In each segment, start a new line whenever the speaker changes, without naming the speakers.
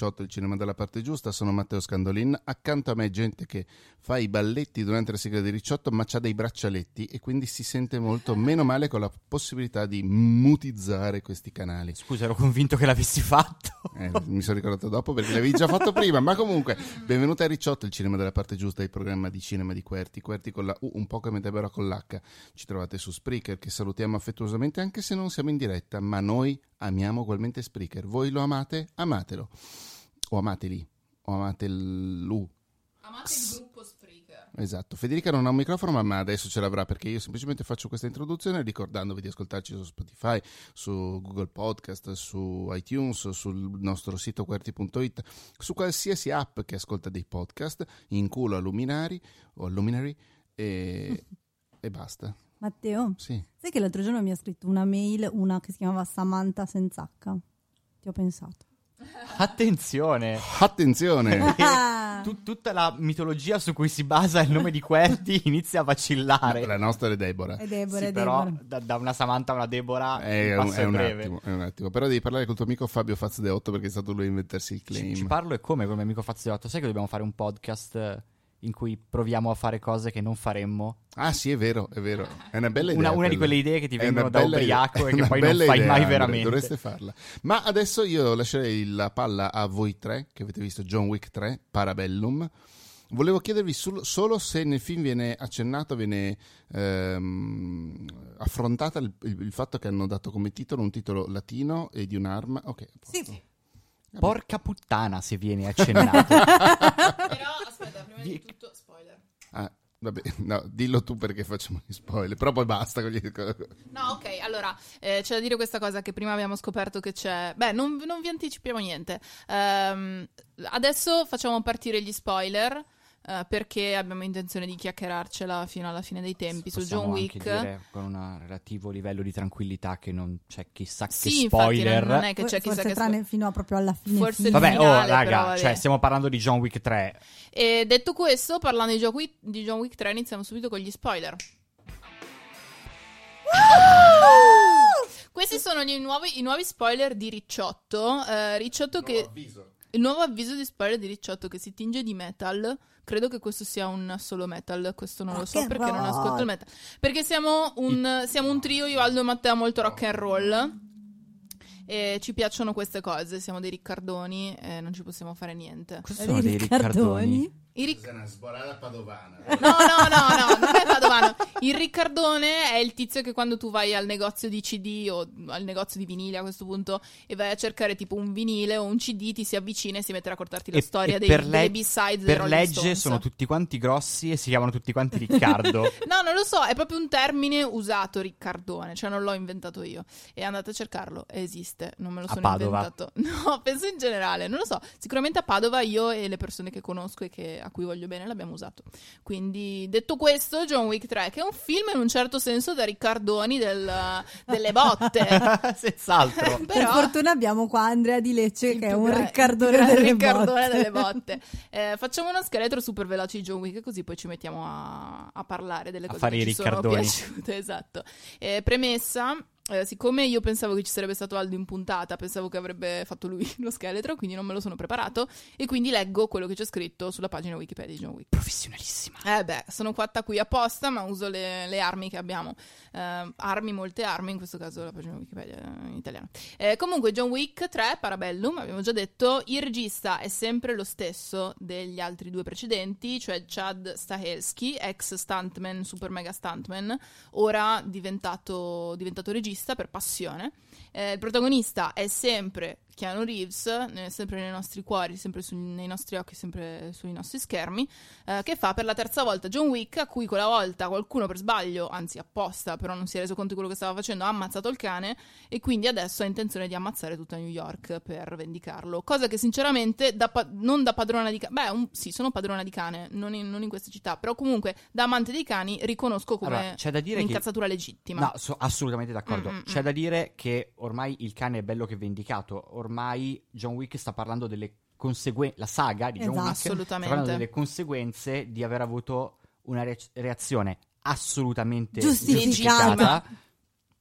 Ricciotto, il cinema della parte giusta, sono Matteo Scandolin. Accanto a me gente che fa i balletti durante la sigla di Ricciotto, ma ha dei braccialetti e quindi si sente molto meno male con la possibilità di mutizzare questi canali.
Scusa, ero convinto che l'avessi fatto.
Eh, mi sono ricordato dopo perché l'avevi già fatto prima, ma comunque, benvenuto a Ricciotto, il cinema della parte giusta, il programma di cinema di Querti, Querti con la U, un po' come Deborah con l'H. Ci trovate su Spreaker, che salutiamo affettuosamente anche se non siamo in diretta, ma noi amiamo ugualmente Spreaker. Voi lo amate? Amatelo. O amateli. O amate l'U.
Amate il gruppo Spreaker.
Esatto, Federica non ha un microfono ma adesso ce l'avrà perché io semplicemente faccio questa introduzione ricordandovi di ascoltarci su Spotify, su Google Podcast, su iTunes, sul nostro sito querti.it, su qualsiasi app che ascolta dei podcast, in culo a Luminari o a Luminary e, e basta.
Matteo,
Sì.
sai che l'altro giorno mi ha scritto una mail, una che si chiamava Samantha senza H? Ti ho pensato.
Attenzione!
Attenzione!
Ah,
Tu- tutta la mitologia su cui si basa il nome di Querti inizia a vacillare.
La nostra è Deborah.
è Deborah,
Sì,
è
però
Deborah.
da, da una Samantha a una Deborah
È un, è un attimo, è un attimo. Però devi parlare col tuo amico Fabio Faz de Otto perché è stato lui a inventarsi il claim.
Ci, ci parlo e come con il mio amico Faziotto. Sai che dobbiamo fare un podcast eh, in cui proviamo a fare cose che non faremmo?
Ah sì, è vero, è vero. È una bella idea.
Una, una di quelle idee che ti vengono da ubriaco
idea.
e che poi non fai
idea,
mai
Andre,
veramente.
Dovreste farla. Ma adesso io lascerei la palla a voi tre, che avete visto John Wick 3, Parabellum. Volevo chiedervi sul- solo se nel film viene accennato, viene ehm, affrontata il, il- il fatto che hanno dato come titolo un titolo latino e di un'arma. Ok, posto.
Sì.
Porca puttana se viene accennato.
Però aspetta, prima di tutto, spoiler.
Ah, vabbè, no, dillo tu perché facciamo gli spoiler. Però poi basta con gli...
No, ok, allora eh, c'è da dire questa cosa che prima abbiamo scoperto che c'è. Beh, non, non vi anticipiamo niente. Ehm, adesso facciamo partire gli spoiler. Eh, perché abbiamo intenzione di chiacchierarcela fino alla fine dei tempi su John
anche
Wick.
dire con un relativo livello di tranquillità che non c'è chissà che
Sì,
spoiler.
non è che c'è chissà
Forse
che
tranne fino a proprio alla fine.
Forse
fine.
Vabbè, oh, raga,
però, vabbè.
cioè, stiamo parlando di John Wick 3.
E detto questo, parlando di John, Wick, di John Wick 3, iniziamo subito con gli spoiler. Questi sono gli nuovi, i nuovi spoiler di Ricciotto. Eh, Ricciotto che. Il nuovo avviso di spoiler di Ricciotto che si tinge di metal. Credo che questo sia un solo metal. Questo non
Rock
lo so perché non
roll.
ascolto il metal. Perché siamo un, siamo un trio, io, Aldo e Matteo, molto rock and roll. E ci piacciono queste cose. Siamo dei Riccardoni e non ci possiamo fare niente.
Cosa
Dei
sono dei
Riccardoni?
Riccardoni?
I Ric-
una sborata padovana.
No, no, no, no, non è Padovano. Il Riccardone è il tizio che quando tu vai al negozio di CD o al negozio di vinile a questo punto e vai a cercare tipo un vinile o un CD, ti si avvicina e si mette a raccontarti la
E-
storia
e
dei,
per leg-
B-sides dei
Per legge
Stones.
sono tutti quanti grossi e si chiamano tutti quanti Riccardo.
No, non lo so, è proprio un termine usato Riccardone, cioè non l'ho inventato io. E andate a cercarlo, esiste, non me lo sono inventato. No, penso in generale, non lo so. Sicuramente a Padova io e le persone che conosco e che- a cui voglio bene l'abbiamo usato. Quindi, detto questo, John Wick 3, che è un film in un certo senso da Riccardoni del- delle botte.
Senz'altro.
Per
Però-
fortuna abbiamo qua Andrea di Lecce che è un
gra-
Riccardone delle
Riccardone
botte.
delle botte. Eh, facciamo uno scheletro super veloce di John Wick, così poi ci mettiamo a, a parlare delle
A
cose
fare
che
i
ci sono
Riccardoni.
piaciute. Esatto. Eh, premessa. Eh, siccome io pensavo che ci sarebbe stato Aldo in puntata, pensavo che avrebbe fatto lui lo scheletro, quindi non me lo sono preparato e quindi leggo quello che c'è scritto sulla pagina Wikipedia di John Wick.
Professionalissima.
Eh beh, sono fatta qui apposta, ma uso le, le armi che abbiamo. Eh, armi, molte armi, in questo caso la pagina Wikipedia in italiano. Eh, comunque, John Wick 3, Parabellum, abbiamo già detto, il regista è sempre lo stesso degli altri due precedenti, cioè Chad Stahelski, ex stuntman, super mega stuntman, ora diventato, diventato regista per passione. Eh, il protagonista è sempre Keanu Reeves, eh, sempre nei nostri cuori, sempre su- nei nostri occhi, sempre sui nostri schermi, eh, che fa per la terza volta John Wick, a cui quella volta qualcuno per sbaglio, anzi apposta, però non si è reso conto di quello che stava facendo, ha ammazzato il cane e quindi adesso ha intenzione di ammazzare tutta New York per vendicarlo. Cosa che sinceramente, da pa- non da padrona di cane, beh, un- sì, sono padrona di cane, non in, non in questa città, però comunque da amante dei cani riconosco come
Allora, c'è da dire che
un'incazzatura legittima.
No, so- assolutamente d'accordo.
Mm, mm,
C'è da dire che ormai il cane è bello che vendicato. Ormai John Wick sta parlando delle conseguenze. La saga di John
Esatto.
Wick sta parlando delle conseguenze di aver avuto una re- reazione assolutamente
Giustificata.
giustificata.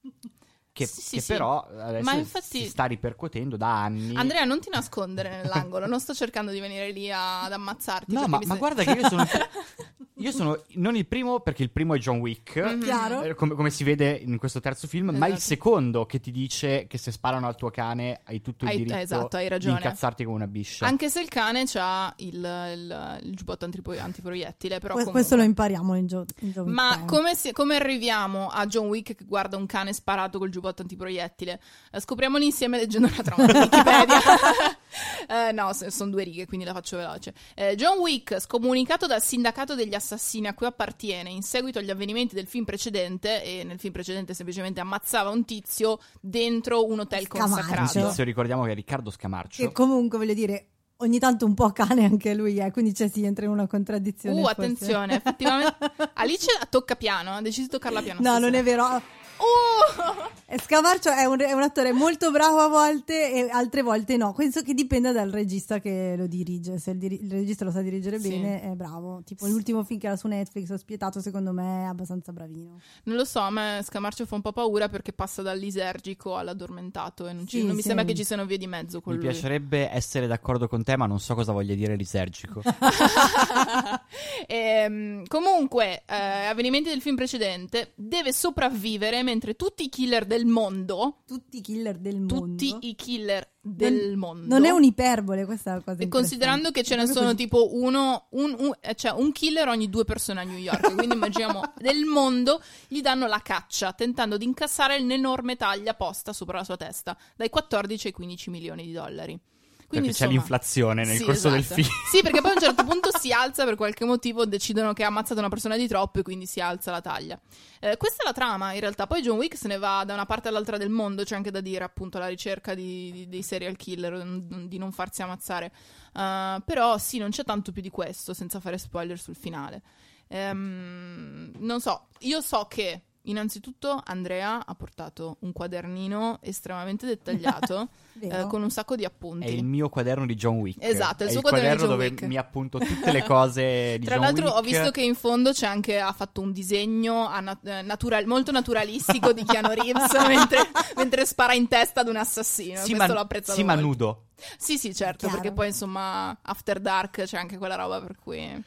Che,
Sì, sì,
che
sì.
però adesso
Ma infatti-
si sta ripercuotendo da anni.
Andrea, non ti nascondere nell'angolo, non sto cercando di venire lì a- ad ammazzarti.
No, ma, ma guarda che io sono. Io sono non il primo perché il primo è John Wick.
Mhm.
Eh, Come, come si vede in questo terzo film, ma il
Esatto.
secondo che ti dice che se sparano al tuo cane hai tutto il
Hai-
diritto
esatto, hai
di incazzarti come una biscia.
Anche se il cane ha il, il- il giubbotto antipo- antiproiettile, però
Que-
comunque-
questo lo impariamo in, gio- in John Wick
Ma come, si- come arriviamo a John Wick che guarda un cane sparato col giubbotto antiproiettile? Eh, scopriamolo insieme leggendo la trama di Wikipedia. Eh, no, sono due righe, quindi la faccio veloce. Eh, John Wick, scomunicato dal sindacato degli assassini a cui appartiene in seguito agli avvenimenti del film precedente, e nel film precedente semplicemente ammazzava un tizio dentro un hotel
Scamarcio.
consacrato.
Tizio, ricordiamo che è Riccardo Scamarcio.
Che comunque voglio dire, ogni tanto un po' cane anche lui è, quindi c'è si entra in una contraddizione.
Uh,
forse.
attenzione, effettivamente. Alice tocca piano, ha deciso di toccarla piano.
No, non è vero.
Uh!
E Scamarcio è un, è un attore molto bravo a volte e altre volte no. Penso che dipenda dal regista che lo dirige. Se il, diri- il regista lo sa dirigere
Sì.
bene, è bravo. Tipo l'ultimo film che era su Netflix, ho spietato, secondo me è abbastanza bravino.
Non lo so, a me Scamarcio fa un po' paura perché passa dall'isergico all'addormentato e non, ci-
Sì,
non mi
sì.
sembra che ci siano vie di mezzo con
Mi
lui.
piacerebbe essere d'accordo con te, ma non so cosa voglia dire lisergico.
Ehm, comunque, eh, avvenimenti del film precedente, deve sopravvivere mentre tutti i killer del mondo,
Tutti i killer del mondo.
tutti i killer del mondo,
Non è un'iperbole, questa cosa
E considerando che ce ne sono tipo uno, un, un- eh, cioè un killer ogni due persone a New York, quindi immaginiamo del mondo, gli danno la caccia tentando di incassare l'enorme taglia posta sopra la sua testa, dai 14 ai 15 milioni di dollari. Quindi,
perché c'è
insomma,
l'inflazione nel
sì,
corso del
esatto.
film.
Sì, perché poi a un certo punto si alza per qualche motivo, decidono che ha ammazzato una persona di troppo e quindi si alza la taglia. Eh, questa è la trama, in realtà. Poi John Wick se ne va da una parte all'altra del mondo, c'è anche da dire appunto alla ricerca di- di- dei serial killer, n- di non farsi ammazzare. Uh, però sì, non c'è tanto più di questo, senza fare spoiler sul finale. Ehm, non so, io so che innanzitutto Andrea ha portato un quadernino estremamente dettagliato eh, con un sacco di
È
appunti.
il mio quaderno di John Wick.
Esatto, è il
È
suo
il
quaderno di
quaderno
John
dove
Wick.
mi appunto tutte le cose di
Tra
John
l'altro ho
Wick.
visto che in fondo c'è anche, ha fatto un disegno a nat- eh, natural- molto naturalistico di Keanu Reeves mentre, mentre spara in testa ad un assassino.
Sì,
Questo
ma,
l'ho apprezzato
sì, ma
molto.
nudo.
Sì, sì, certo,
Chiaro.
perché poi insomma After Dark c'è anche quella roba per cui...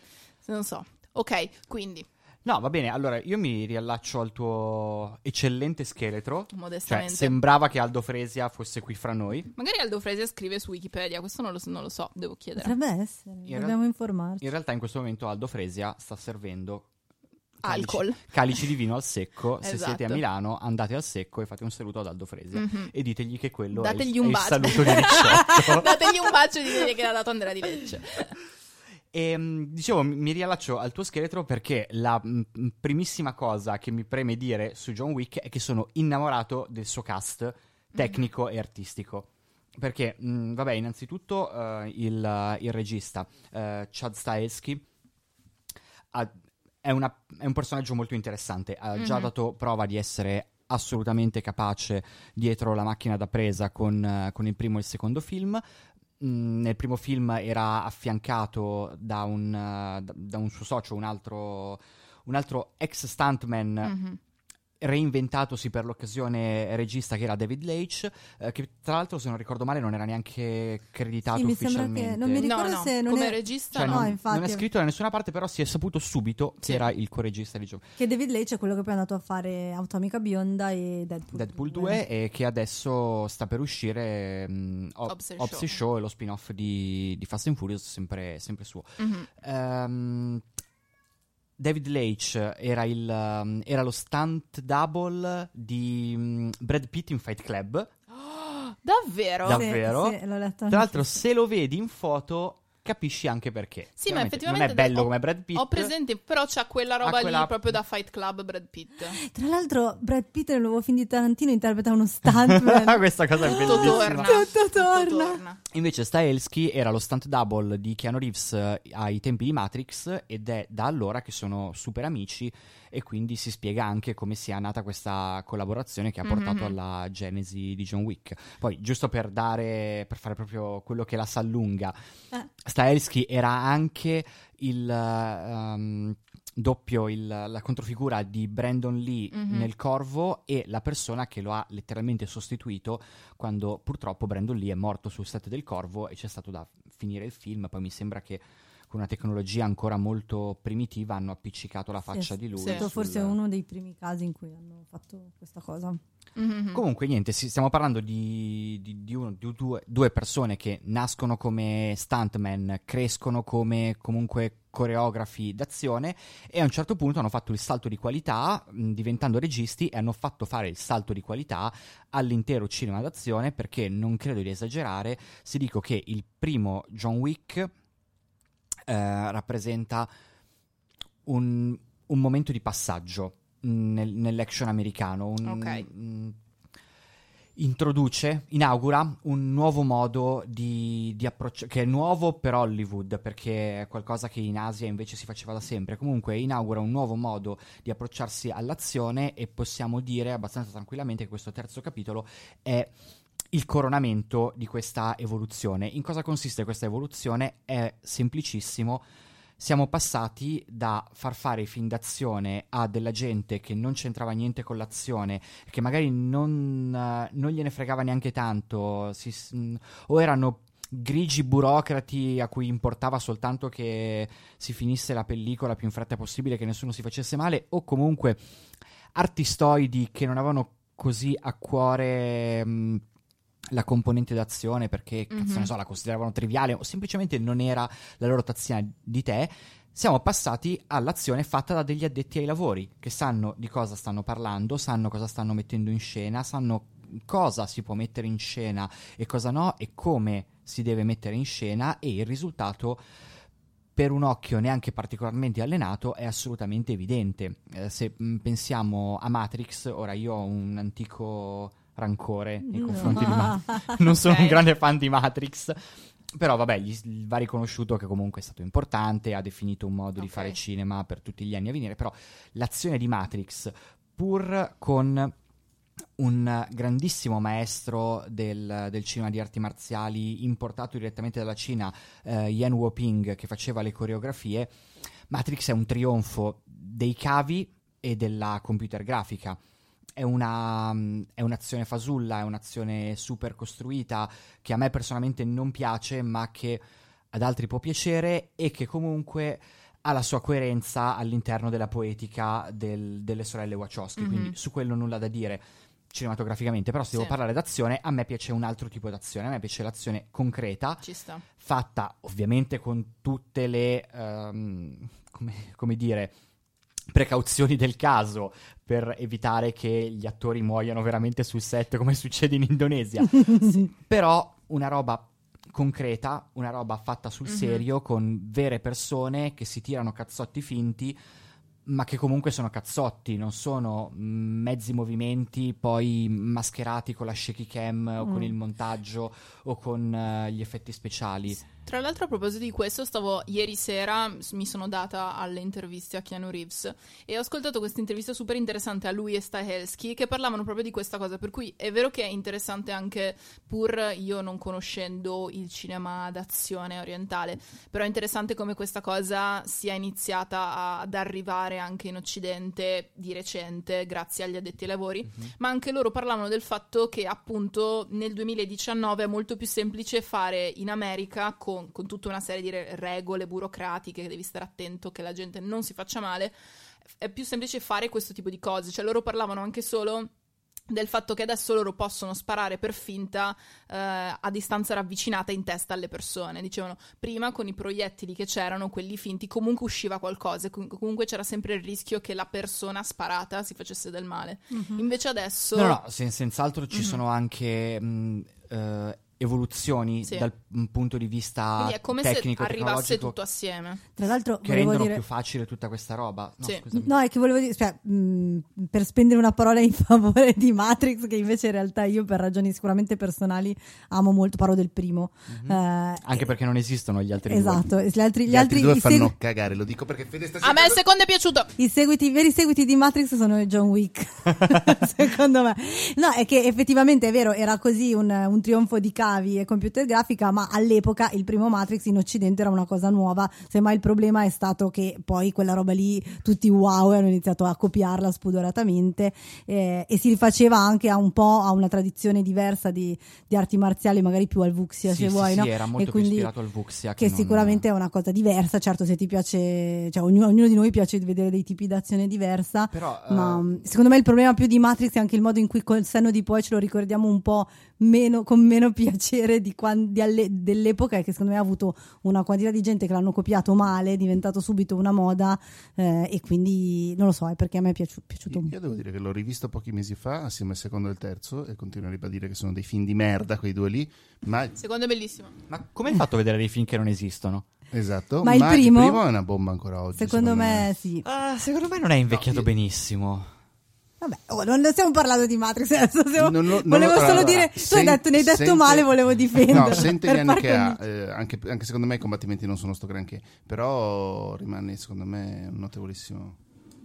Non so. Ok, quindi,
No, va bene, allora io mi riallaccio al tuo eccellente scheletro. Cioè,
modestamente.
sembrava che Aldo Fresia fosse qui fra noi.
Magari Aldo Fresia scrive su Wikipedia, questo non lo, non lo so, devo chiedere.
Potrebbe essere,
In
dobbiamo informarci.
In realtà in questo momento Aldo Fresia sta servendo
Alcol.
calici, calici di vino al secco. Se
Esatto.
siete a Milano andate al secco e fate un saluto ad Aldo Fresia.
Mhm.
E ditegli che quello è il,
Dategli
è
un
il
bacio.
saluto di Ricciotto.
Dategli un bacio e ditegli che l'ha dato Andrea di Lecce.
E mm, dicevo, mi riallaccio al tuo scheletro perché la mm, primissima cosa che mi preme dire su John Wick è che sono innamorato del suo cast tecnico e artistico. Perché, mm, vabbè, innanzitutto eh, il, il regista eh, Chad Stahelski è, una- è un personaggio molto interessante. Ha già
Mhm.
dato prova di essere assolutamente capace dietro la macchina da presa con, eh, con il primo e il secondo film. Nel primo film era affiancato da un, eh, da- un suo socio, un altro, un altro ex stuntman
Mhm.
Reinventatosi per l'occasione regista che era David Leitch, eh, che tra l'altro se non ricordo male non era neanche creditato
Sì,
ufficialmente.
che- non mi ricordo
no, no,
se non
come
è-
regista
Cioè,
no.
non,
No, infatti.
non è scritto da nessuna parte, però si è saputo subito
Sì.
che era il co-regista di John
Che David Leitch è quello che poi è andato a fare Atomica Bionda e Deadpool,
Deadpool 2 e che adesso sta per uscire mh, Ob-
Hobbs and
Hobbs and
Shaw.
Shaw e lo spin-off di, di Fast and Furious, sempre, sempre suo.
Mhm.
Ehm, David Leitch era, il, um, era lo stunt double di mm, Brad Pitt in Fight Club.
Davvero?
Da-
Sì,
davvero?
sì, l'ho letto
Tra l'altro, se lo vedi in foto, capisci anche perché.
Sì, ma effettivamente
non è bello
ho-
come Brad Pitt.
Ho presente, però c'ha quella roba
quella-
lì proprio da Fight Club Brad Pitt.
Tra l'altro, Brad Pitt nel nuovo film di Tarantino interpreta uno stuntman.
Questa cosa è
Tutto
bellissima.
torna.
Tutto torna.
Invece Stahelski era lo stunt double di Keanu Reeves eh, ai tempi di Matrix ed è da allora che sono super amici e quindi si spiega anche come sia nata questa collaborazione che ha portato
Mhm.
alla genesi di John Wick. Poi, giusto per dare, per fare proprio quello che la sa lunga,
Eh.
Stahelski era anche il ehm, doppio, il- la controfigura di Brandon Lee
Mhm.
nel Corvo e la persona che lo ha letteralmente sostituito quando purtroppo Brandon Lee è morto sul set del Corvo e c'è stato da finire il film. Poi mi sembra che con una tecnologia ancora molto primitiva hanno appiccicato la faccia
Sì,
di lui.
sì.
È
sul-
forse uno dei primi casi in cui hanno fatto questa cosa.
Mhm.
Comunque, niente, stiamo parlando di, di- di uno- di due, due persone che nascono come stuntman, crescono come comunque coreografi d'azione e a un certo punto hanno fatto il salto di qualità mh, diventando registi e hanno fatto fare il salto di qualità all'intero cinema d'azione perché non credo di esagerare se dico che il primo John Wick eh, rappresenta un, un momento di passaggio nel- nell'action americano. Un,
Ok.
un- introduce, inaugura un nuovo modo di, di approccio, che è nuovo per Hollywood, perché è qualcosa che in Asia invece si faceva da sempre. Comunque inaugura un nuovo modo di approcciarsi all'azione e possiamo dire abbastanza tranquillamente che questo terzo capitolo è il coronamento di questa evoluzione. In cosa consiste questa evoluzione? È semplicissimo. Siamo passati da far fare film d'azione a della gente che non c'entrava niente con l'azione, che magari non, eh, non gliene fregava neanche tanto, si o erano grigi burocrati a cui importava soltanto che si finisse la pellicola più in fretta possibile, che nessuno si facesse male, o comunque artistoidi che non avevano così a cuore mh, la componente d'azione perché cazzo
Mhm.
ne so, la consideravano triviale o semplicemente non era la loro tazzina di tè. Siamo passati all'azione fatta da degli addetti ai lavori che sanno di cosa stanno parlando, sanno cosa stanno mettendo in scena, sanno cosa si può mettere in scena e cosa no e come si deve mettere in scena e il risultato per un occhio neanche particolarmente allenato è assolutamente evidente. Eh, se mh, pensiamo a Matrix, ora io ho un antico rancore nei
No.
confronti di Matrix. Non sono
Ok.
un grande fan di Matrix. Però vabbè, gli, va riconosciuto che comunque è stato importante, ha definito un modo di
Ok.
fare cinema per tutti gli anni a venire, però l'azione di Matrix, pur con un grandissimo maestro del, del cinema di arti marziali importato direttamente dalla Cina, eh, Yan Woping, che faceva le coreografie, Matrix è un trionfo dei cavi e della computer grafica. È, una, è un'azione fasulla, è un'azione super costruita che a me personalmente non piace, ma che ad altri può piacere e che comunque ha la sua coerenza all'interno della poetica del- delle sorelle Wachowski.
Mhm.
Quindi su quello nulla da dire cinematograficamente. Però se devo
Sì.
parlare d'azione, a me piace un altro tipo d'azione. A me piace l'azione concreta,
Ci sta.
fatta ovviamente con tutte le, ehm, come, come dire, precauzioni del caso per evitare che gli attori muoiano veramente sul set come succede in Indonesia. Però una roba concreta, una roba fatta sul
Mhm.
serio con vere persone che si tirano cazzotti finti ma che comunque sono cazzotti, non sono mezzi movimenti poi mascherati con la shaky cam o con
Mm.
il montaggio o con eh, gli effetti speciali.
Tra l'altro, a proposito di questo, stavo ieri sera mi sono data alle interviste a Keanu Reeves e ho ascoltato questa intervista super interessante a lui e Stahelski che parlavano proprio di questa cosa. Per cui è vero che è interessante anche, pur io non conoscendo il cinema d'azione orientale, però è interessante come questa cosa sia iniziata ad arrivare anche in Occidente di recente, grazie agli addetti ai lavori.
Mhm.
Ma anche loro parlavano del fatto che appunto nel 2019 è molto più semplice fare in America con, con tutta una serie di re- regole burocratiche che devi stare attento che la gente non si faccia male. È più semplice fare questo tipo di cose. Cioè loro parlavano anche solo del fatto che adesso loro possono sparare per finta eh, a distanza ravvicinata in testa alle persone. Dicevano prima con i proiettili che c'erano, quelli finti, comunque usciva qualcosa, com- comunque c'era sempre il rischio che la persona sparata si facesse del male. Invece adesso
No, no, sen- senz'altro ci sono anche mh, eh, evoluzioni
Sì.
dal mh, punto di vista
quindi è come se
tecnico
arrivasse
tecnologico
tutto assieme.
Tra l'altro,
che rendono
dire.
più facile tutta questa roba. No,
Sì.
No, è che volevo dire, cioè, mh, per spendere una parola in favore di Matrix, che invece in realtà io per ragioni sicuramente personali amo molto, parlo del primo.
Mhm.
Eh,
Anche perché non esistono gli altri
Esatto, gli altri,
Gli altri due
i
fanno
segu-
cagare, lo dico perché Fede sta
A me il secondo è piaciuto.
I, seguiti, i veri seguiti di Matrix sono John Wick, secondo me. No, è che effettivamente è vero, era così un, un trionfo di cavi e computer grafica, ma all'epoca il primo Matrix in Occidente era una cosa nuova. Semmai il problema è stato che poi quella roba lì, tutti wow, hanno iniziato a copiarla spudoratamente eh, e si rifaceva anche a un po' a una tradizione diversa di, di arti marziali, magari più al Vuxia,
Sì,
se
sì,
vuoi,
sì,
no?
era molto
e quindi,
ispirato al Vuxia
che
che non-
sicuramente è una cosa diversa. Certo, se ti piace, cioè ognuno, ognuno di noi piace vedere dei tipi d'azione diversa.
Però,
Ma
eh,
mh, secondo me il problema più di Matrix è anche il modo in cui col senno di poi ce lo ricordiamo un po' meno, con meno piacere di quan- di alle- dell'epoca e che secondo me ha avuto una quantità di gente che l'hanno copiato male, è diventato subito una moda eh, e quindi non lo so, è perché a me è piaciu- piaciuto un po'.
Io devo dire che l'ho rivisto pochi mesi fa assieme al secondo e al terzo e continuo a ribadire che sono dei film di merda quei due lì, ma
Secondo è bellissimo.
Ma come hai fatto a vedere dei film che non esistono?
esatto,
Ma il primo-
è una bomba ancora oggi.
Secondo, me, sì.
Ah, secondo me non è invecchiato
io-
benissimo.
Vabbè, oh, non stiamo parlando di Matrix adesso. stiamo-
Non non
volevo
lo-
solo
allora,
dire, tu hai
sen-
detto, ne hai detto
sente-
male, volevo difenderlo.
No, sente gli anni che ha, eh, anche, anche secondo me i combattimenti non sono sto granché, però rimane secondo me un notevolissimo.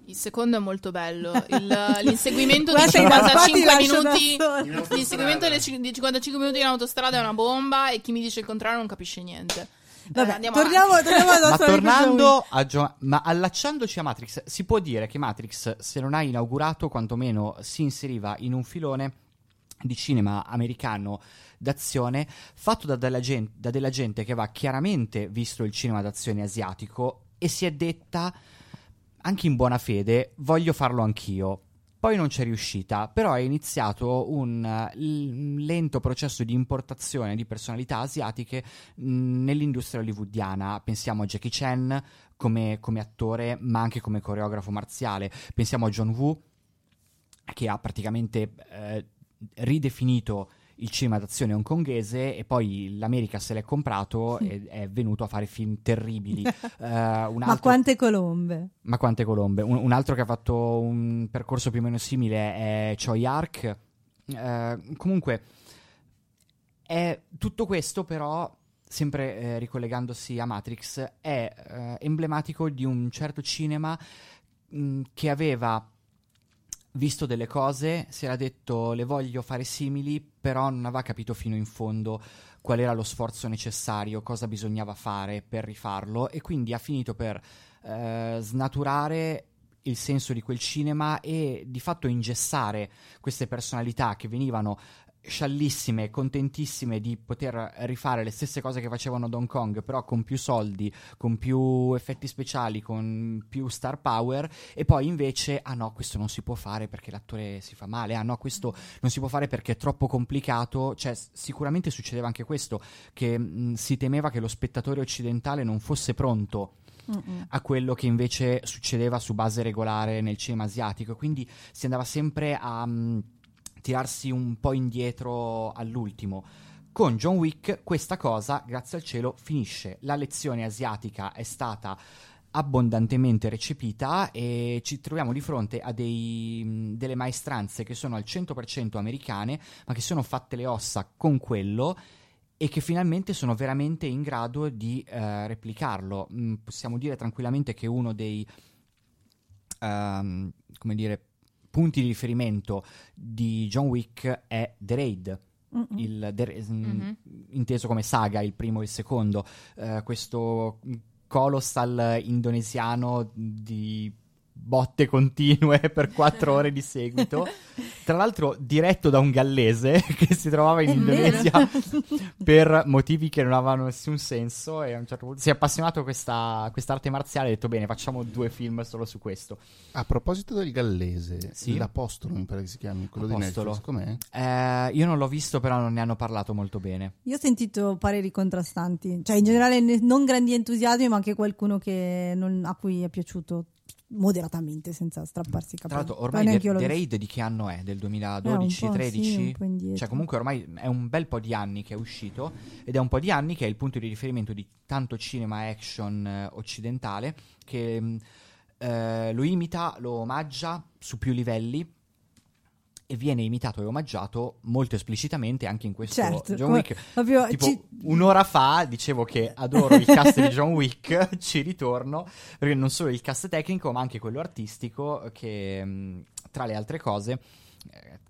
Il secondo è molto bello. Il- l'inseguimento di
Guarda, sei da qua, ti
55
lascio da
minuti. L'inseguimento di 55 minuti in autostrada è una bomba e chi mi dice il contrario non capisce niente. Eh,
Vabbè,
andiamo
torniamo,
avanti.
torniamo alla
Ma tornando a John- ma allacciandoci a Matrix, si può dire che Matrix, se non ha inaugurato, quantomeno si inseriva in un filone di cinema americano d'azione fatto da della, gen- da della gente che aveva chiaramente visto il cinema d'azione asiatico e si è detta anche in buona fede voglio farlo anch'io. Poi non c'è riuscita, però è iniziato un eh, lento processo di importazione di personalità asiatiche mh, nell'industria hollywoodiana. Pensiamo a Jackie Chan come, come attore, ma anche come coreografo marziale. Pensiamo a John Woo, che ha praticamente eh, ridefinito il cinema d'azione hongkonghese e poi l'America se l'è comprato e è venuto a fare film terribili. Eh, un
Ma
altro-
quante colombe?
ma quante colombe? Un, un altro che ha fatto un percorso più o meno simile è Choi Ark. Eh, comunque, è tutto questo, però, sempre eh, ricollegandosi a Matrix, è eh, emblematico di un certo cinema mh, che aveva visto delle cose, si era detto le voglio fare simili, però non aveva capito fino in fondo qual era lo sforzo necessario, cosa bisognava fare per rifarlo e quindi ha finito per eh, snaturare il senso di quel cinema e di fatto ingessare queste personalità che venivano sciallissime, contentissime di poter rifare le stesse cose che facevano ad Hong Kong, però con più soldi, con più effetti speciali, con più star power, e poi invece, ah no, questo non si può fare perché l'attore si fa male, ah no, questo non si può fare perché è troppo complicato, cioè sicuramente succedeva anche questo, che mh, si temeva che lo spettatore occidentale non fosse pronto a quello che invece succedeva su base regolare nel cinema asiatico. Quindi si andava sempre a mm, tirarsi un po' indietro all'ultimo. Con John Wick questa cosa, grazie al cielo, finisce. La lezione asiatica è stata abbondantemente recepita e ci troviamo di fronte a dei, delle maestranze che sono al 100% americane, ma che sono fatte le ossa con quello e che finalmente sono veramente in grado di eh, replicarlo. Mm, possiamo dire tranquillamente che uno dei ehm, come dire, punti di riferimento di John Wick è The Raid. Il, The- mm,
Mhm.
inteso come saga, il primo e il secondo, eh, questo colossal indonesiano di botte continue per quattro ore di seguito. Tra l'altro diretto da un gallese che si trovava in
È.
Indonesia per motivi che non avevano nessun senso e a un certo punto si è appassionato a questa quest'arte marziale e ha detto bene facciamo due film solo su questo.
A proposito del gallese,
Sì?
l'Apostolo mi pare che si chiami, quello
Apostolo.
di Netflix, com'è?
Eh, io non l'ho visto però non ne hanno parlato molto bene.
Io ho sentito pareri contrastanti, cioè in generale ne- non grandi entusiasmi, ma anche qualcuno che non- a cui è piaciuto moderatamente, senza strapparsi i
Tra
capelli.
l'altro
Poi
ormai The, The. Raid di che anno è? Del
Eh,
2012,
un po'
13?
sì.
Cioè, comunque ormai è un bel po' di anni che è uscito ed è un po' di anni che è il punto di riferimento di tanto cinema action eh, occidentale che mh, eh, lo imita, lo omaggia su più livelli e viene imitato e omaggiato molto esplicitamente anche in questo
Certo,
John Wick.
proprio
Tipo,
ci-
un'ora fa dicevo che adoro il cast di John Wick, ci ritorno, perché non solo il cast tecnico, ma anche quello artistico, che tra le altre cose,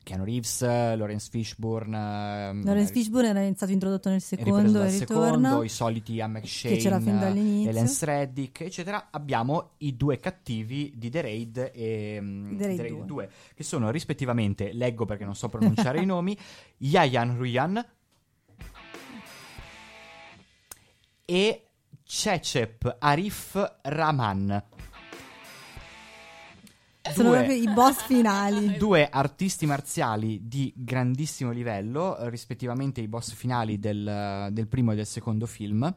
Keanu Reeves, Lawrence Fishburne, ehm,
Lawrence Fishburne era stato introdotto nel secondo e ritorna.
secondo, i soliti Ian McShane,
Che c'era fin dall'inizio.
Lance Reddick, eccetera. Abbiamo i due cattivi di The Raid e mm,
The Raid
The Raid
2.
2, che sono rispettivamente, leggo perché non so pronunciare i nomi, Yayan Ruyan e Cecep Arif Rahman.
Sono
Due-
proprio i boss finali.
due artisti marziali di grandissimo livello, eh, rispettivamente i boss finali del, del primo e del secondo film,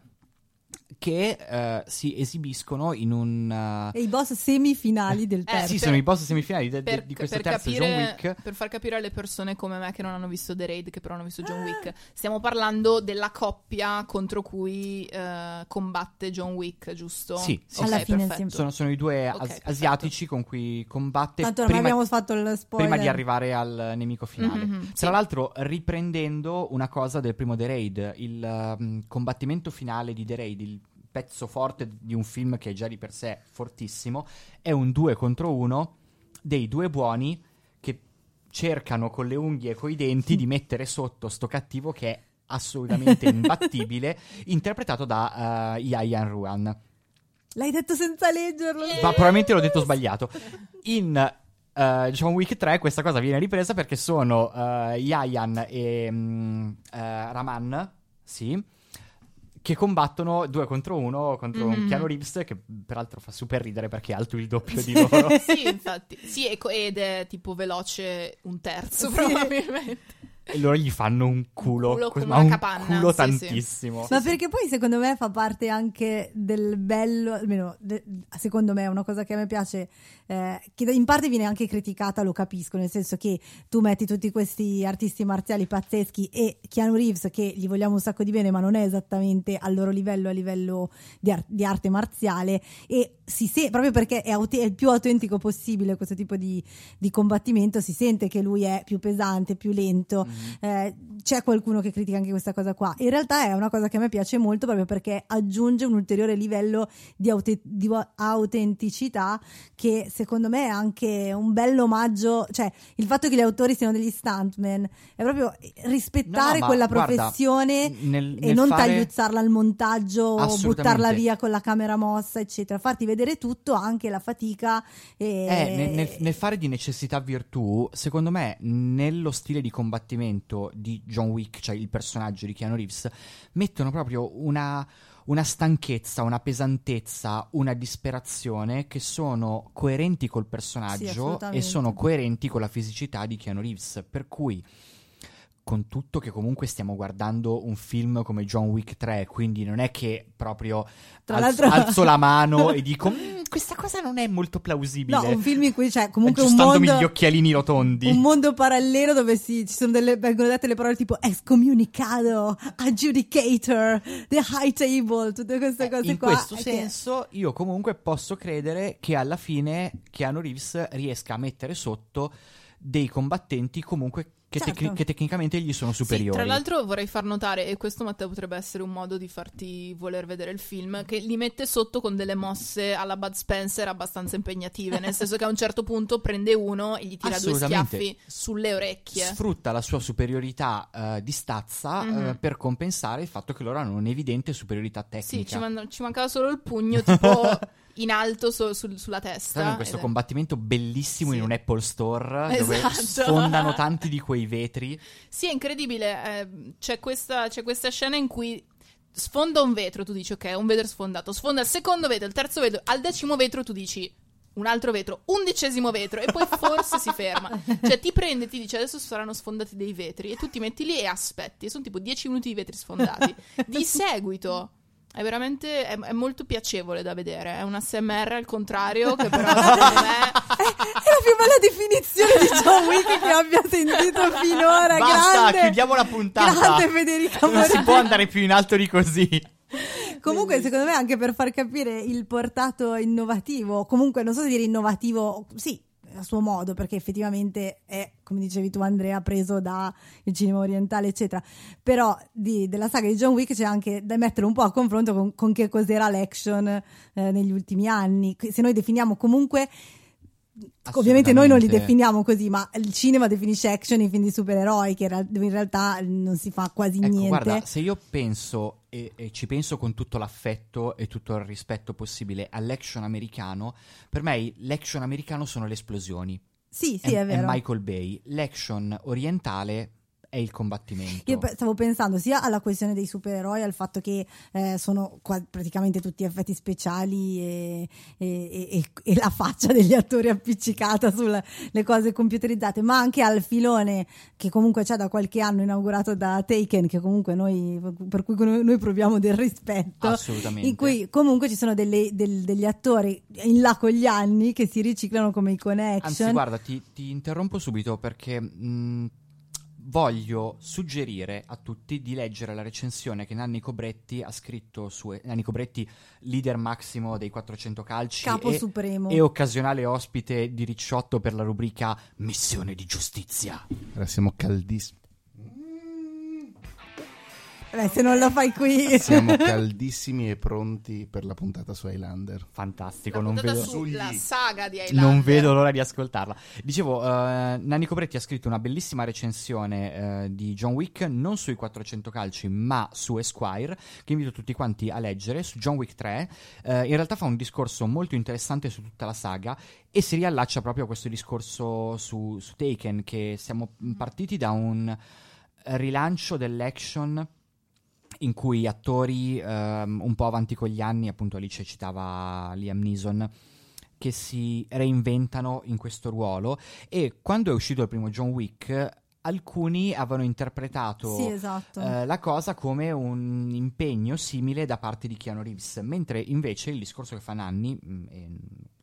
che eh, si esibiscono in un... eh,
E i boss semifinali del
Eh,
terzo.
sì,
per-
sono i boss semifinali de- de-
Per,
di questo terzo
capire,
John Wick.
per far capire alle persone come me che non hanno visto The Raid, che però hanno visto John Wick, stiamo parlando della coppia contro cui eh, combatte John Wick, giusto?
Sì, sì,
Ok,
Alla fine
perfetto.
Sono, sono i due as-
perfetto.
asiatici con cui combatte
Tanto
prima,
abbiamo fatto il spoiler.
prima di arrivare al nemico finale.
Mhm,
Tra
sì.
l'altro, riprendendo una cosa del primo The Raid, il um, combattimento finale di The Raid, il pezzo forte di un film che è già di per sé fortissimo, è un 2 contro 1 dei due buoni che cercano con le unghie e coi denti di mettere sotto sto cattivo che è assolutamente imbattibile, interpretato da uh, Yayan Ruan.
L'hai detto senza leggerlo.
Ma probabilmente l'ho detto sbagliato. In eh, John Wick 3 questa cosa viene ripresa perché sono eh, Yayan e mm, eh, Raman, sì, che combattono due contro uno contro un
Mhm.
Keanu Reeves che peraltro fa super ridere perché è alto il doppio di loro.
Sì, infatti. Sì, ed è tipo veloce un terzo,
Sì.
probabilmente.
E loro gli fanno un culo,
culo come
ma
una
un
capanna,
culo
sì,
tantissimo.
Ma perché poi secondo me fa parte anche del bello, almeno de- secondo me è una cosa che a me piace, eh, che in parte viene anche criticata, lo capisco, nel senso che tu metti tutti questi artisti marziali pazzeschi e Keanu Reeves che gli vogliamo un sacco di bene ma non è esattamente al loro livello, a livello di, ar- di arte marziale e si se- proprio perché è, aut- è il più autentico possibile questo tipo di, di combattimento, si sente che lui è più pesante, più lento, Eh, c'è qualcuno che critica anche questa cosa qua. In realtà è una cosa che a me piace molto proprio perché aggiunge un ulteriore livello di, aute- di autenticità che secondo me è anche un bel omaggio, cioè il fatto che gli autori siano degli stuntman è proprio rispettare
No,
quella
guarda,
professione
nel-
e
nel
non
fare-
tagliuzzarla al montaggio o buttarla via con la camera mossa, eccetera. Farti vedere tutto, anche la fatica. E...
Eh, nel, nel- nel fare di necessità virtù, secondo me, nello stile di combattimento di John Wick, cioè il personaggio di Keanu Reeves, mettono proprio una, una stanchezza, una pesantezza, una disperazione che sono coerenti col
Sì,
personaggio e
assolutamente.
sono coerenti con la fisicità di Keanu Reeves. Per cui. Con tutto che comunque stiamo guardando un film come John Wick 3, quindi non è che proprio alzo, alzo la mano e dico "Mm, questa cosa non è molto plausibile.
No, un film in cui c'è comunque un mondo,
gli occhialini rotondi.
un mondo parallelo dove si, ci sono delle, vengono dette le parole tipo excommunicado, adjudicator, the high table, tutte queste
Eh,
cose
in
qua.
questo
che-
senso, io comunque posso credere che alla fine Keanu Reeves riesca a mettere sotto dei combattenti comunque che,
Certo.
tecni- che tecnicamente gli sono
Sì,
superiori.
tra l'altro vorrei far notare, e questo Matteo potrebbe essere un modo di farti voler vedere il film, che li mette sotto con delle mosse alla Bud Spencer abbastanza impegnative, nel senso che a un certo punto prende uno e gli tira due schiaffi sulle orecchie.
Sfrutta la sua superiorità eh, di stazza
Mhm.
eh, per compensare il fatto che loro hanno un'evidente superiorità
Sì,
tecnica.
ci, man- ci mancava solo il pugno tipo in alto so- sul- sulla testa.
In questo combattimento bellissimo
Sì.
in un Apple Store dove
Esatto.
sfondano tanti di quei vetri.
Sì, è incredibile. eh, c'è, questa, c'è questa scena in cui sfonda un vetro, tu dici ok, un vetro sfondato. Sfonda il secondo vetro, il terzo vetro, al decimo vetro tu dici un altro vetro, undicesimo vetro e poi forse si ferma. Cioè ti prende e ti dice adesso saranno sfondati dei vetri e tu ti metti lì e aspetti. E sono tipo 10 minuti di vetri sfondati. Di seguito. È veramente è, è molto piacevole da vedere. È un ASMR al contrario, che però secondo me
È la più bella definizione di John Wick che abbia sentito finora.
Basta,
grande,
chiudiamo la puntata.
Grande Federica
Non si può andare più in alto di così.
Comunque, secondo me, anche per far capire il portato innovativo, comunque non so se dire innovativo, sì, a suo modo, perché effettivamente è, come dicevi tu, Andrea, preso dal cinema orientale, eccetera. Però di- della saga di John Wick c'è anche da mettere un po' a confronto con, con che cos'era l'action eh, negli ultimi anni. Se noi definiamo comunque. Ovviamente noi non li definiamo così, ma il cinema definisce action i film di supereroi, che in realtà non si fa quasi
Ecco,
niente.
guarda, se io penso e, e ci penso con tutto l'affetto e tutto il rispetto possibile all'action americano, per me l'action americano sono le esplosioni.
Sì, sì, è,
è
vero.
Michael Bay. L'action orientale è il combattimento.
Io stavo pensando sia alla questione dei supereroi, al fatto che eh, sono qua- praticamente tutti effetti speciali e, e- e- e la faccia degli attori appiccicata sulle le cose computerizzate, ma anche al filone che comunque c'è da qualche anno inaugurato da Taken, che comunque noi, per cui noi, proviamo del rispetto.
Assolutamente.
In cui comunque ci sono delle- del- degli attori in là con gli anni che si riciclano come icone action.
Anzi, guarda, ti, ti interrompo subito perché mh, voglio suggerire a tutti di leggere la recensione che Nanni Cobretti ha scritto su Nanni Cobretti, leader massimo dei 400 calci
Capo
e,
supremo.
e occasionale ospite di Ricciotto per la rubrica Missione di giustizia.
Ora siamo caldissimi.
Beh, se non lo fai qui.
Siamo caldissimi e pronti per la puntata su Highlander.
Fantastico,
la
non vedo...
sulla saga di Highlander.
Non vedo l'ora di ascoltarla. Dicevo, eh, Nanni Cobretti ha scritto una bellissima recensione eh, di John Wick, non sui 400 calci, ma su Esquire, che invito tutti quanti a leggere, su John Wick 3. Eh, in realtà fa un discorso molto interessante su tutta la saga e si riallaccia proprio a questo discorso su, su Taken, che siamo partiti da un rilancio dell'action in cui attori ehm, un po' avanti con gli anni, appunto Alice citava Liam Neeson, che si reinventano in questo ruolo. E quando è uscito il primo John Wick alcuni avevano interpretato
Sì, esatto.
eh, la cosa come un impegno simile da parte di Keanu Reeves, mentre invece il discorso che fa Nanni, mh, e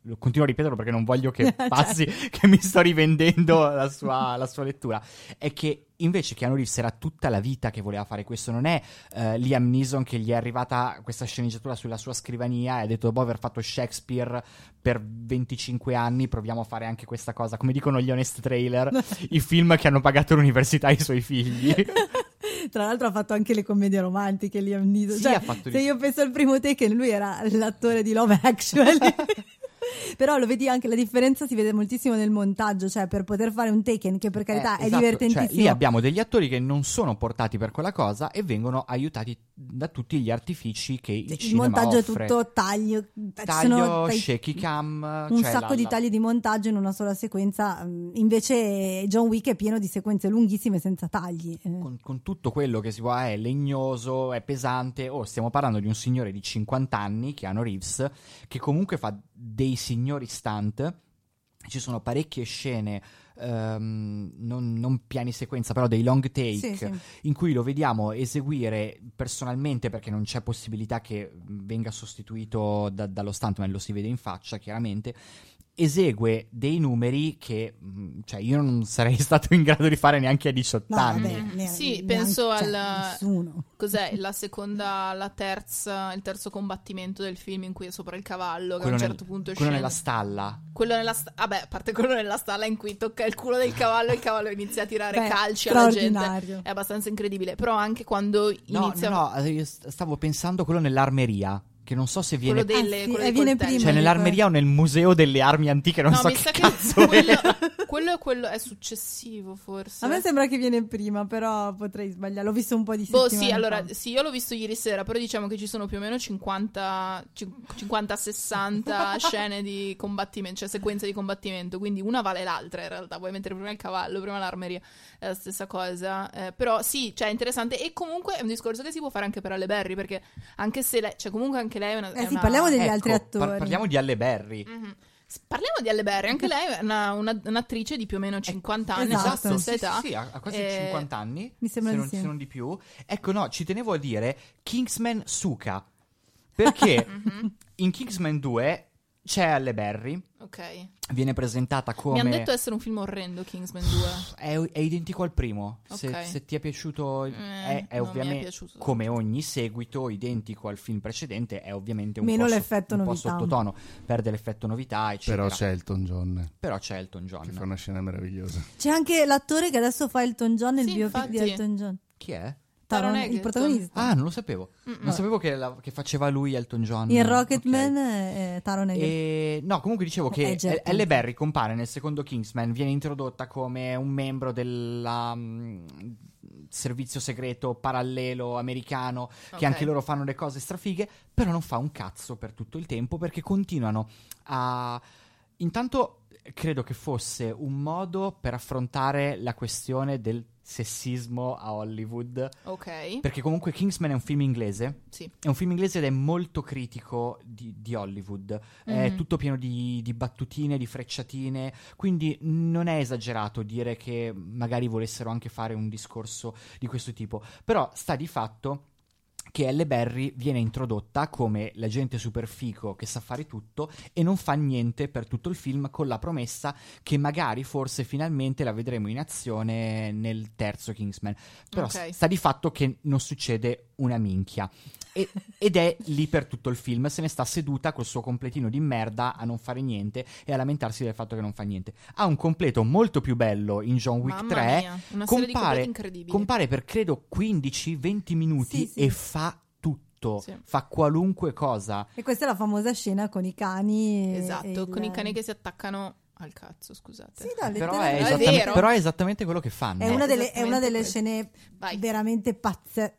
lo continuo a ripeterlo perché non voglio che passi che mi sto rivendendo la sua, la sua lettura, è che invece Keanu Reeves era tutta la vita che voleva fare questo, non è eh, Liam Neeson che gli è arrivata questa sceneggiatura sulla sua scrivania e ha detto dopo aver fatto Shakespeare per 25 anni proviamo a fare anche questa cosa, come dicono gli honest trailer, i film che hanno pagato l'università ai suoi figli.
Tra l'altro ha fatto anche le commedie romantiche Liam Neeson.
Sì,
Cioè, se io penso al primo Taken, lui era l'attore di Love Actually. Però lo vedi anche la differenza si vede moltissimo nel montaggio, cioè per poter fare un Taken che per carità
Eh,
è
esatto,
divertentissimo.
Cioè, lì abbiamo degli attori che non sono portati per quella cosa e vengono aiutati da tutti gli artifici che il,
il
cinema
montaggio
offre.
è tutto taglio,
taglio,
dai-
shaky cam,
un
cioè
sacco
la-
di
la-
tagli di montaggio in una sola sequenza. mm, Invece John Wick è pieno di sequenze lunghissime senza tagli. eh.
con, con tutto quello che si può, è legnoso, è pesante. Oh, stiamo parlando di un signore di 50 anni, Keanu Reeves, che comunque fa dei signori stunt. Ci sono parecchie scene, ehm, non, non piani sequenza, però dei long take
Sì, sì.
in cui lo vediamo eseguire personalmente perché non c'è possibilità che venga sostituito da- dallo stuntman, lo si vede in faccia chiaramente. Esegue dei numeri che mh, cioè io non sarei stato in grado di fare neanche a 18
No,
anni.
vabbè, ne-
Sì, penso
cioè,
al-
nessuno.
Cos'è la seconda, la terza, il terzo combattimento del film in cui è sopra il cavallo, che a
Quello,
un
nel-
certo punto
quello
scende.
nella stalla.
Quello nella sta- vabbè, a parte quello nella stalla in cui tocca il culo del cavallo e il cavallo inizia a tirare
Beh,
calci alla gente. È abbastanza incredibile. Però anche quando
No,
inizia
no, no, io st- stavo pensando quello nell'armeria, che non so se viene
quello delle
Ah,
quello
e
dei
viene prima.
cioè nell'armeria o nel museo delle armi antiche, non
no,
so
mi
che
sa che
cazzo
quello,
è.
quello, è quello è successivo, forse.
A me sembra che viene prima, però potrei sbagliare. L'ho visto un po' di
Boh,
settimane
sì, allora, sì, io l'ho visto ieri sera, però diciamo che ci sono più o meno 50, cin- 50-60 scene di combattimento, cioè sequenze di combattimento, quindi una vale l'altra in realtà, puoi mettere prima il cavallo, prima l'armeria, è la stessa cosa, eh, però sì, cioè è interessante e comunque è un discorso che si può fare anche per Alle Berry, perché anche se lei, cioè comunque anche lei è una...
Eh sì,
una-
parliamo degli
Ecco,
altri
par-
attori.
parliamo di Alle Berry.
Mhm. S- Parliamo di Alle Berry, anche lei è una- una- un'attrice di più o meno 50 anni,
esatto.
stessa
sì,
età.
sì, sì, ha, quasi
Eh,
50 anni.
Mi sembra
se
di
non,
sì.
se non di più. Ecco, no, ci tenevo a dire Kingsman Suka. Perché
Mhm.
in Kingsman 2 c'è Alle Berry,
Ok.
Viene presentata come...
Mi hanno detto essere un film orrendo Kingsman 2.
È, è identico al primo. Se,
Ok.
se ti è piaciuto,
Eh,
è, è
mi è
ovviamente
piaciuto
come ogni seguito, identico al film precedente. È ovviamente un
Meno
po', so-
l'effetto
un po' sottotono, perde l'effetto novità, eccetera.
Però c'è Elton John
Però c'è Elton John.
che fa una scena meravigliosa.
C'è anche l'attore che adesso fa Elton John nel
Sì,
biopic di. Elton John.
Chi è?
Taron
Taron- il protagonista.
Ah, non lo sapevo.
Mm-mm.
Non sapevo che, la- che faceva lui Elton John. Ok.
Rocketman è Taron Egerton.
E, no, comunque dicevo che
Egerton.
Elle Berry compare nel secondo Kingsman, viene introdotta come un membro del mm, servizio segreto parallelo americano,
Ok.
che anche loro fanno le cose strafighe, però non fa un cazzo per tutto il tempo perché continuano a... Intanto credo che fosse un modo per affrontare la questione del sessismo a Hollywood,
Ok.
perché comunque Kingsman è un film inglese,
Sì.
è un film inglese ed è molto critico di, di Hollywood. È
Mhm.
tutto pieno di, di battutine, di frecciatine. Quindi non è esagerato dire che magari volessero anche fare un discorso di questo tipo. Però sta di fatto che Elle Berry viene introdotta come l'agente super fico che sa fare tutto e non fa niente per tutto il film con la promessa che magari forse finalmente la vedremo in azione nel terzo Kingsman. Però
Ok.
sta di fatto che non succede una minchia. E- ed è lì per tutto il film, se ne sta seduta col suo completino di merda a non fare niente e a lamentarsi del fatto che non fa niente. Ha un completo molto più bello in John Wick
Mamma
3
mia,
compare, compare per credo 15-20 minuti
Sì, sì.
e fa tutto,
Sì.
fa qualunque cosa.
E questa è la famosa scena con i cani.
Esatto,
il-
con i cani che si attaccano al cazzo, scusate.
Sì, no,
Però è,
letteralmente.
È
però è esattamente quello che fanno.
È una delle, è una delle scene
Vai.
veramente pazze.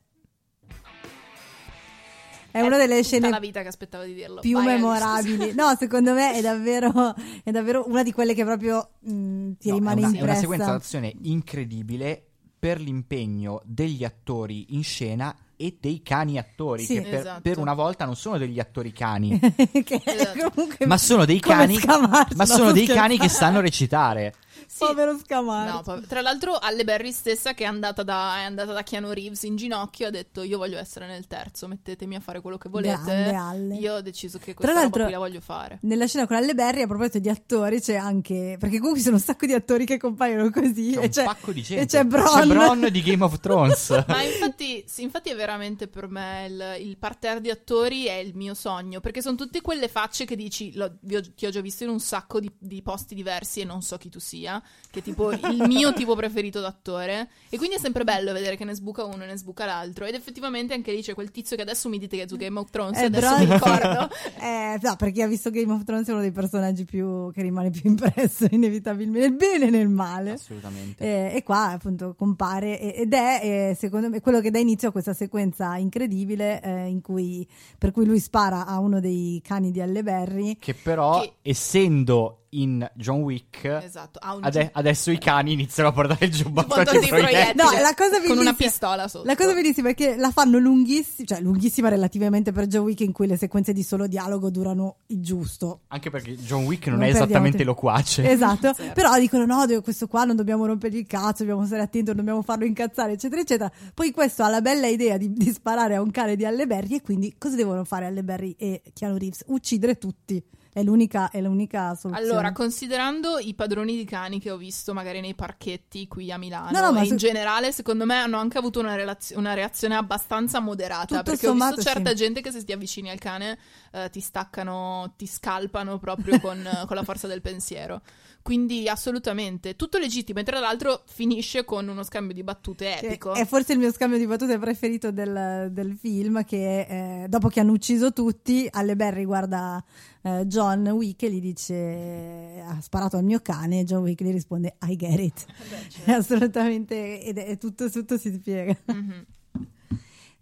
È una delle
tutta
scene
la vita che aspettavo di dirlo.
più
Vai,
memorabili. No, secondo me è davvero, è davvero una di quelle che proprio mh, ti
No,
rimane
è, una, è
impressa.
una sequenza d'azione incredibile per l'impegno degli attori in scena e dei cani attori,
Sì.
che per,
Esatto.
per una volta non sono degli attori cani,
Esatto.
comunque
ma sono dei cani, ma
no,
sono dei cani che sanno recitare.
Sì.
Povero Scamarcio.
No, poi- tra l'altro Alle Berry stessa che è andata, da, è andata da Keanu Reeves in ginocchio ha detto io voglio essere nel terzo, mettetemi a fare quello che volete.
Grande Alle.
Io ho deciso che
Tra
questa roba
l'altro-
qui la voglio fare.
Nella scena con Alle Berry, a proposito di attori, c'è anche. Perché comunque ci sono un sacco di attori che compaiono così.
C'è
e
un
c'è,
pacco di gente.
e c'è Bron.
Bron di Game of Thrones.
Ma infatti, sì, infatti è veramente per me il, il parterre di attori è il mio sogno, perché sono tutte quelle facce che dici, vi ho- ti ho già visto in un sacco di, di posti diversi e non so chi tu sia, che è tipo il mio tipo preferito d'attore, e quindi è sempre bello vedere che ne sbuca uno e ne sbuca l'altro, ed effettivamente anche lì c'è quel tizio che adesso mi dite che è su Game of Thrones,
Eh,
adesso
Bron-
mi ricordo.
Eh, no, per chi ha visto Game of Thrones è uno dei personaggi più che rimane più impresso, inevitabilmente, nel bene e nel male.
Assolutamente.
Eh, e qua appunto compare ed è eh, secondo me quello che dà inizio a questa sequenza incredibile eh, in cui, per cui lui spara a uno dei cani di Alle Berry
Che però,
Che-
essendo in John Wick,
Esatto, ha un
ade- adesso i cani iniziano a portare il giubbotto antiproiettile.
antiproiettile.
No, la cosa
con una pistola sotto.
La cosa bellissima è che la fanno lunghissima, cioè lunghissima relativamente per John Wick in cui le sequenze di solo dialogo durano il giusto.
Anche perché John Wick non,
Non
è esattamente
tempo.
loquace.
Esatto,
Certo.
però dicono no, questo qua non dobbiamo rompergli il cazzo, dobbiamo stare attenti, non dobbiamo farlo incazzare, eccetera, eccetera. Poi questo ha la bella idea di, di sparare a un cane di Alle Berry e quindi cosa devono fare Alle Berry e Keanu Reeves? Uccidere tutti. È l'unica, è l'unica soluzione.
Allora, considerando i padroni di cani che ho visto magari nei parchetti qui a Milano
No, no, ma
in
se-
generale, secondo me hanno anche avuto una, relazio- una reazione abbastanza moderata.
Tutto
perché ho
sommato,
visto certa
sì.
gente che se ti avvicini al cane eh, ti staccano, ti scalpano proprio con, con la forza del pensiero. Quindi assolutamente tutto legittimo. E tra l'altro finisce con uno scambio di battute epico.
È forse il mio scambio di battute preferito del, del film che eh, dopo che hanno ucciso tutti, Alle Berry guarda eh, John Wick e gli dice ha sparato al mio cane e John Wick gli risponde I get it.
certo.
Assolutamente, ed è tutto, tutto si spiega.
Mhm.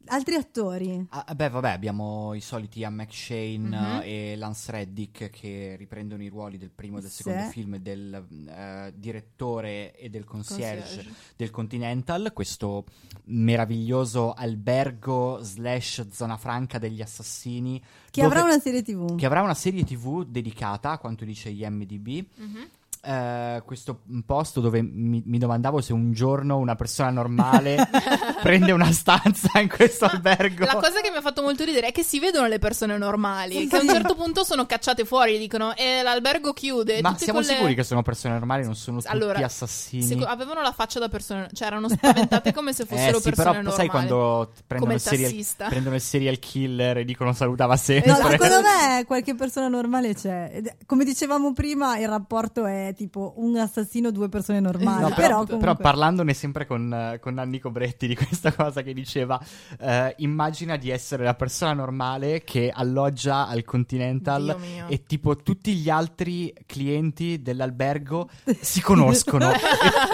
Altri attori?
Ah, beh, vabbè, abbiamo i soliti Ian McShane
Mhm.
eh, e Lance Reddick che riprendono i ruoli del primo e del
Sì.
secondo film e del eh, direttore e del concierge,
Concierge.
del Continental, questo meraviglioso albergo slash zona franca degli assassini
Che
dove-
avrà una serie tv.
che avrà una serie tv dedicata, a quanto dice IMDb.
Mhm.
Eh, questo posto dove mi, mi domandavo se un giorno una persona normale prende una stanza in questo albergo.
La cosa che mi ha fatto molto ridere è che si vedono le persone normali
Sì.
che a un certo punto sono cacciate fuori e dicono e l'albergo chiude.
Ma
tutte
siamo
quelle-
sicuri che sono persone normali, non sono tutti
Allora,
assassini?
Seco- avevano la faccia da persone, cioè erano spaventate come se fossero
eh sì,
persone
però
normali.
sai quando prendono il, serial, prendono il serial killer e dicono salutava sempre.
No, secondo me qualche persona normale c'è. Come dicevamo prima, il rapporto è tipo un assassino, due persone normali.
No,
però,
però,
comunque...
però parlandone sempre con, eh, con Nanni Cobretti di questa cosa che diceva, eh, immagina di essere la persona normale che alloggia al Continental e tipo tutti gli altri clienti dell'albergo si conoscono e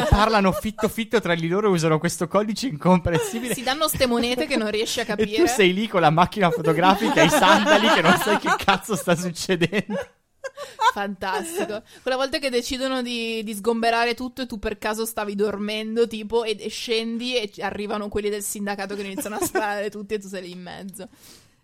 parlano fitto fitto tra di loro e usano questo codice incomprensibile.
Si danno ste monete che non riesci a
E
capire.
tu sei lì con la macchina fotografica e i sandali che non sai che cazzo sta succedendo.
Fantastico. Quella volta che decidono di, di sgomberare tutto e tu per caso stavi dormendo, tipo, e, e scendi e arrivano quelli del sindacato che iniziano a sparare tutti e tu sei lì in mezzo.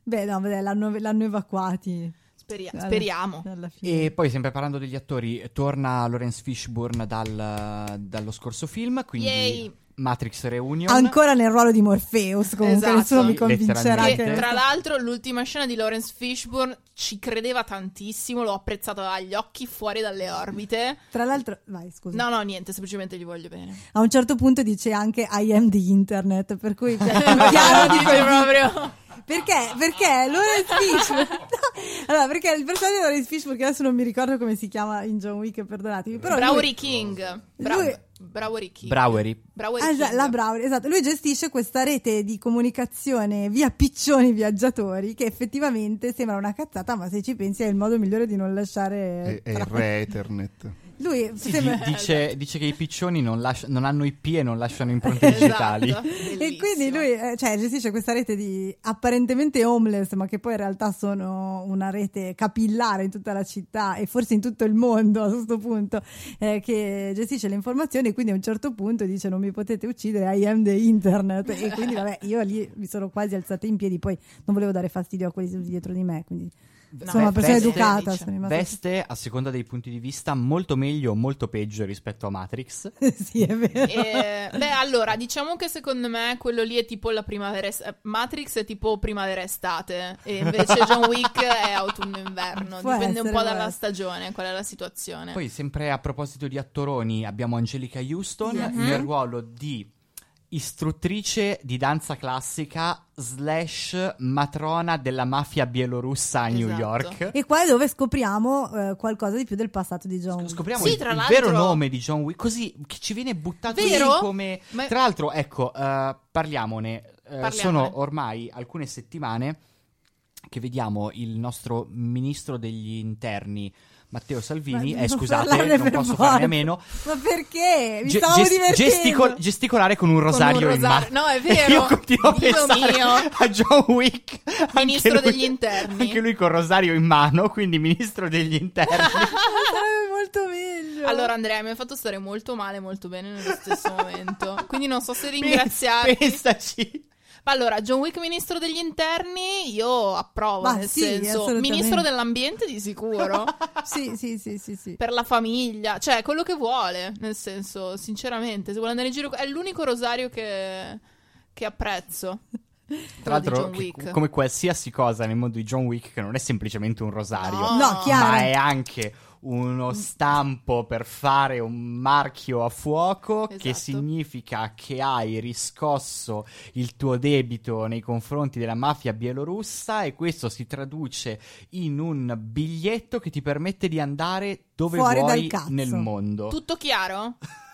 Beh, no, beh, l'hanno, l'hanno evacuati.
Speria-
Alla-
speriamo.
Alla.
E poi, sempre parlando degli attori, torna Lawrence Fishburne dal- dallo scorso film, quindi
Yay.
Matrix Reunion.
Ancora nel ruolo di Morpheus, comunque
Esatto.
nessuno mi convincerà che...
Che tra l'altro l'ultima scena di Lawrence Fishburne ci credeva tantissimo, l'ho apprezzato agli occhi fuori dalle orbite.
Tra l'altro, vai, scusa.
No, no, niente, semplicemente gli voglio bene.
A un certo punto dice anche I am the internet, per cui cioè, chiaro di
proprio.
Perché? Perché Lawrence Fishburne No, Allora, perché il personaggio di Lawrence Fishburne che adesso non mi ricordo come si chiama in John Wick, perdonatemi, però lui-
Browery King. Bra-
lui-
Browery.
Browery
Ah, esatto, la Brown, esatto. Lui gestisce questa rete di comunicazione via piccioni viaggiatori che effettivamente sembra una cazzata, ma se ci pensi è il modo migliore di non lasciare.
È, è il re Ethernet.
Lui
Sì,
sembra-
di- dice, dice che i piccioni non, lascia- non hanno IP e non lasciano impronte digitali.
Esatto,
E
bellissimo.
quindi lui eh, cioè, gestisce questa rete di apparentemente homeless, ma che poi in realtà sono una rete capillare in tutta la città e forse in tutto il mondo a questo punto, eh, che gestisce le informazioni e quindi a un certo punto dice non mi potete uccidere, I am the internet. E quindi vabbè, io lì mi sono quasi alzata in piedi, poi non volevo dare fastidio a quelli dietro di me, quindi
No,
sono una persona
veste-
educata. Sono.
Veste, a seconda dei punti di vista, molto meglio o molto peggio rispetto a Matrix.
sì, è vero.
Eh, beh, allora, diciamo che secondo me quello lì è tipo la primavera. est- eh, Matrix è tipo primavera-estate. E invece John Wick è autunno-inverno.
Può
Dipende un
essere,
po'
può
dalla
essere.
stagione, qual è la situazione.
Poi, sempre a proposito di attoroni, abbiamo Angelica Houston
Yes.
nel ruolo di istruttrice di danza classica slash matrona della mafia bielorussa a New
Esatto.
York.
E qua è dove scopriamo eh, qualcosa di più del passato di John Wick.
Scopriamo
Sì,
il, il vero nome di John Wick, così che ci viene buttato
Vero?
lì come...
Ma-
Tra l'altro, ecco, eh, parliamone. Eh,
Parliamone.
sono ormai alcune settimane che vediamo il nostro ministro degli interni, Matteo Salvini,
Ma
eh, scusate, non posso farne a meno,
Ma perché? Mi
Ge-
stavo
ges-
divertendo.
gesticol- gesticolare con un rosario,
un
in
rosario.
mano.
No, è vero.
Io continuo a
Dio
pensare
mio.
a John Wick,
Ministro
lui-
degli interni.
Anche lui con rosario in mano, quindi ministro degli interni.
Sarebbe molto meglio.
Allora, Andrea, mi hai fatto stare molto male e molto bene nello stesso momento. Quindi non so se ringraziarti.
Pensaci.
Allora, John Wick, ministro degli interni, io approvo.
Ma
nel
sì,
senso, ministro dell'ambiente di sicuro.
Sì, sì, sì, sì, sì.
per la famiglia, cioè quello che vuole. Nel senso, sinceramente, se vuole andare in giro, è l'unico rosario che, che apprezzo.
Tra l'altro,
John
che-
Wick.
come qualsiasi cosa nel mondo di John Wick, che non è semplicemente un rosario,
No.
No, chiaro.
ma è anche uno stampo per fare un marchio a fuoco che
Esatto.
significa che hai riscosso il tuo debito nei confronti della mafia bielorussa e questo si traduce in un biglietto che ti permette di andare dove
Fuori
vuoi nel mondo.
Tutto chiaro?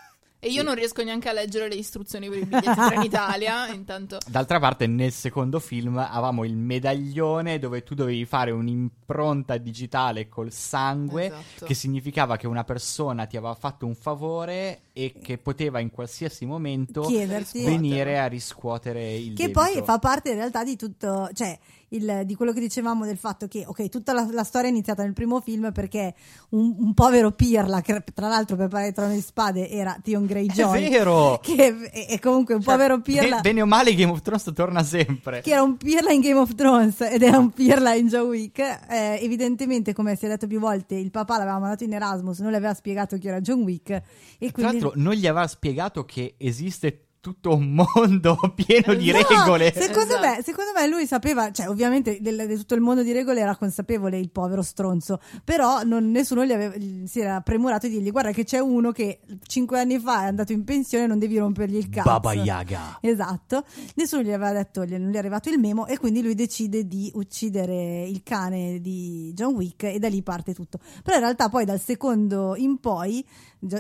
E io non riesco neanche a leggere le istruzioni per i biglietti Trenitalia, intanto...
D'altra parte, nel secondo film avevamo il medaglione dove tu dovevi fare un'impronta digitale col sangue,
Esatto.
che significava che una persona ti aveva fatto un favore e che poteva in qualsiasi momento
Chiederti.
venire a riscuotere il
Che
debito.
poi fa parte in realtà di tutto, cioè il- di quello che dicevamo del fatto che, ok, tutta la, la storia è iniziata nel primo film perché un, un povero Pirla, che tra l'altro per parlare di Trono di Spade era Tion Greyjoy,
È vero!
che è, è comunque un
Cioè,
povero Pirla.
be- bene o male Game of Thrones torna sempre.
che era un pirla in Game of Thrones ed era un pirla in John Wick. Eh, evidentemente, come si è detto più volte, il papà l'aveva mandato in Erasmus, non le aveva spiegato chi era John Wick. E
Tra
quindi
l'altro non gli aveva spiegato che esiste tutto un mondo pieno di
No,
regole.
Secondo,
Esatto.
me, secondo me lui sapeva, cioè ovviamente del- di tutto il mondo di regole era consapevole il povero stronzo, però non- nessuno gli aveva, gli- si era premurato di dirgli guarda che c'è uno che cinque anni fa è andato in pensione non devi rompergli il cazzo.
Baba Yaga.
Esatto, nessuno gli aveva detto, gli- non gli è arrivato il memo e quindi lui decide di uccidere il cane di John Wick e da lì parte tutto. Però in realtà poi dal secondo in poi,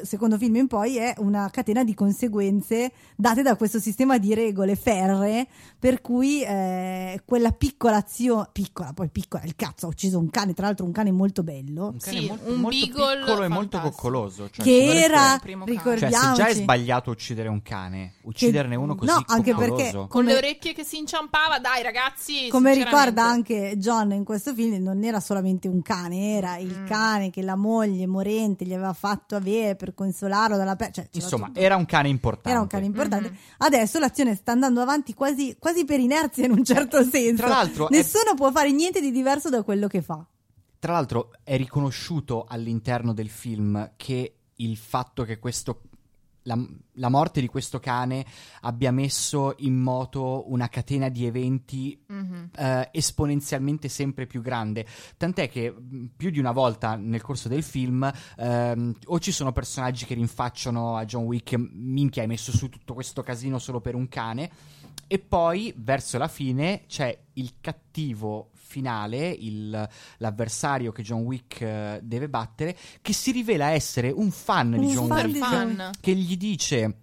secondo film in poi è una catena di conseguenze date da questo sistema di regole ferree per cui eh, quella piccola azione, piccola, poi piccola, il cazzo ha ucciso un cane, tra l'altro un cane molto bello.
Un cane
Sì,
molto,
un
molto piccolo e molto
fantastico.
coccoloso. Cioè,
che era,
il primo cane.
Cioè, se
ricordiamoci,
già è sbagliato uccidere un cane, ucciderne uno così
no, anche
coccoloso.
perché
Con
come-
le orecchie che si inciampava, dai ragazzi.
Come ricorda anche John in questo film, non era solamente un cane, era il
Mm.
cane che la moglie morente gli aveva fatto avere per consolarlo dalla pelle. Cioè,
Insomma,
tutto.
era un cane importante.
Era un cane importante.
Mhm.
Adesso l'azione sta andando avanti quasi, quasi per inerzia in un certo senso.
Tra l'altro è-
nessuno può fare niente di diverso da quello che fa.
Tra l'altro è riconosciuto all'interno del film che il fatto che questo la, la morte di questo cane abbia messo in moto una catena di eventi
Mhm.
eh, esponenzialmente sempre più grande. Tant'è che mh, più di una volta nel corso del film ehm, o ci sono personaggi che rinfacciano a John Wick, minchia, hai messo su tutto questo casino solo per un cane. E poi verso la fine c'è il cattivo finale, il- l'avversario che John Wick eh, deve battere, che si rivela essere un fan di
Un
John
fan
Wick
di
Fan.
che gli dice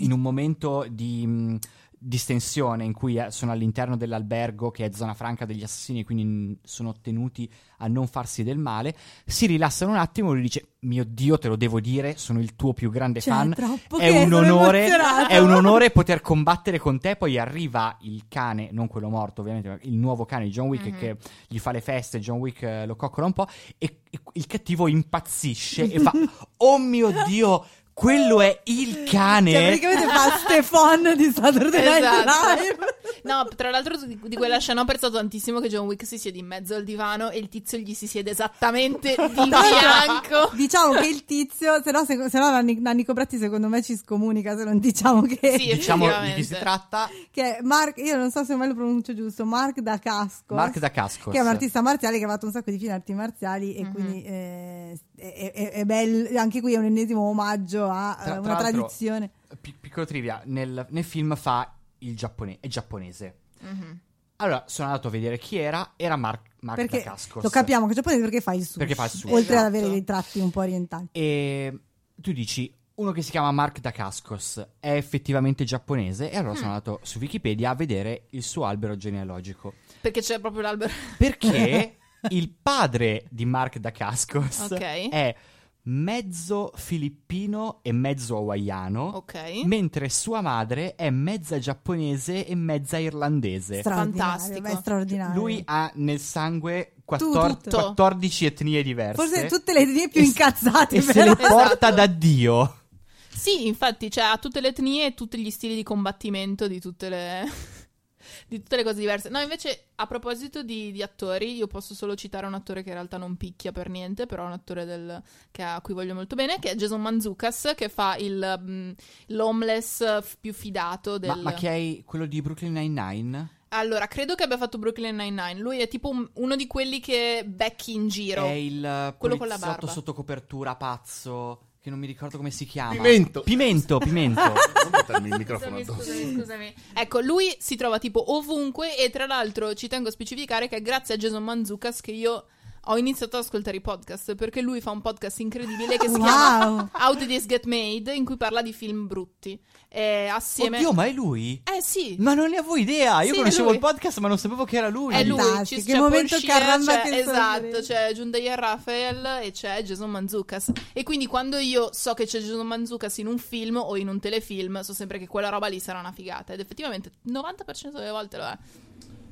in un momento di mh, distensione in cui eh, sono all'interno dell'albergo che è zona franca degli assassini quindi sono tenuti a non farsi del male si rilassano un attimo e lui dice mio dio te lo devo dire sono il tuo più grande
Cioè,
fan. è un, onore, è un onore poter combattere con te. Poi arriva il cane non quello morto ovviamente ma il nuovo cane di John Wick
Mhm.
che gli fa le feste John Wick eh, lo coccola un po' e, e il cattivo impazzisce e fa oh mio dio quello è il cane
Cioè, praticamente fa Stefan di Saturday Night
Esatto.
Live.
No, tra l'altro di, di quella scena ho apprezzato tantissimo che John Wick si siede in mezzo al divano e il tizio gli si siede esattamente di fianco.
Diciamo che il tizio, se no, se, se no Nanni, Nanni Cobratti secondo me ci scomunica se non diciamo che,
Sì,
diciamo di chi si tratta
che è Mark, io non so se mai lo pronuncio giusto, Mark da Casco.
Mark da Cascos
che è un artista marziale che ha fatto un sacco di film arti marziali e
Mhm.
quindi eh, è, è- è bello, anche qui è un ennesimo omaggio a
Tra-
eh,
tra
una
l'altro-
tradizione.
Pi- piccolo trivia nel, nel film fa il giappone è giapponese
Mhm.
allora sono andato a vedere chi era era Mark, Mark
Perché
da Cascos
lo capiamo che è giapponese perché fa il sushi.
Perché fa il sushi.
Oltre ad
Esatto.
avere dei tratti un po' orientali.
e tu dici uno che si chiama Mark da Cascos è effettivamente giapponese e allora sono andato su Wikipedia a vedere il suo albero genealogico
Perché c'è proprio l'albero.
perché il padre di Mark da Cascos
Ok.
è mezzo filippino e mezzo hawaiano
Ok.
mentre sua madre è mezza giapponese e mezza irlandese.
Fantastico.
straordinario.
Lui ha nel sangue
Tu,
14,
tutto.
14 etnie diverse.
Forse tutte le etnie più
E
incazzate
E se
però.
le porta
Esatto.
da Dio.
Sì, infatti, cioè, ha tutte le etnie e tutti gli stili di combattimento di tutte le. Di tutte le cose diverse. No, invece, a proposito di, di attori, io posso solo citare un attore che in realtà non picchia per niente, però è un attore del- che a cui voglio molto bene, che è Jason Manzucas, che fa il, mm, l'homeless più fidato del.
Ma, ma che hai quello di Brooklyn Nine-Nine?
Allora, credo che abbia fatto Brooklyn Nine-Nine. Lui è tipo un- uno di quelli che becchi in giro.
È il
Quello con la barba.
sotto copertura pazzo, che non mi ricordo come si chiama.
Pimento.
Pimento, pimento.
Non buttarmi il microfono
Scusami,
addosso.
scusami, scusami. Ecco, lui si trova tipo ovunque e tra l'altro ci tengo a specificare che è grazie a Jason Manzucas che io ho iniziato ad ascoltare i podcast perché lui fa un podcast incredibile che si
Wow.
chiama How Did This Get Made in cui parla di film brutti. E assieme...
Oddio, ma è lui?
Eh sì,
Ma non ne avevo idea. Io
Sì,
conoscevo il podcast, ma non sapevo che era lui.
è lui.
Fantastico,
Ci,
che momento
Shear,
caramba
c'è-
che
Esatto, c'è Giundayer Raphael e c'è Jason Manzucas. E quindi quando io so che c'è Jason Manzucas in un film o in un telefilm, so sempre che quella roba lì sarà una figata. Ed effettivamente il 90% delle volte lo è.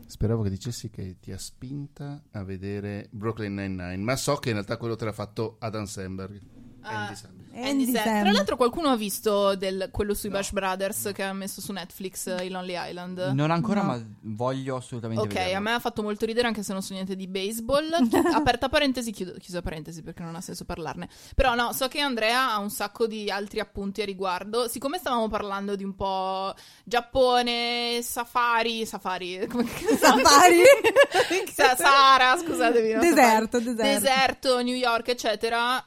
Speravo che dicessi che ti ha spinta a vedere Brooklyn Nine-Nine, ma so che in realtà quello te l'ha fatto Adam Sandberg.
Ah.
Andy Samberg.
Andy
Andy
Sam-
Sam.
Tra l'altro qualcuno ha visto del- quello sui Bash Brothers che ha messo su Netflix eh, i Lonely Island?
Non ancora,
No.
ma voglio assolutamente
Ok,
vederlo.
a me ha fatto molto ridere anche se non so niente di baseball. Aperta parentesi, chiudo, chiusa parentesi perché non ha senso parlarne. Però no, so che Andrea ha un sacco di altri appunti a riguardo. Siccome stavamo parlando di un po' Giappone, safari, safari, come
Safari.
Sa- Sahara, scusatemi. no,
Deserto,
safari.
deserto.
Deserto, New York, eccetera.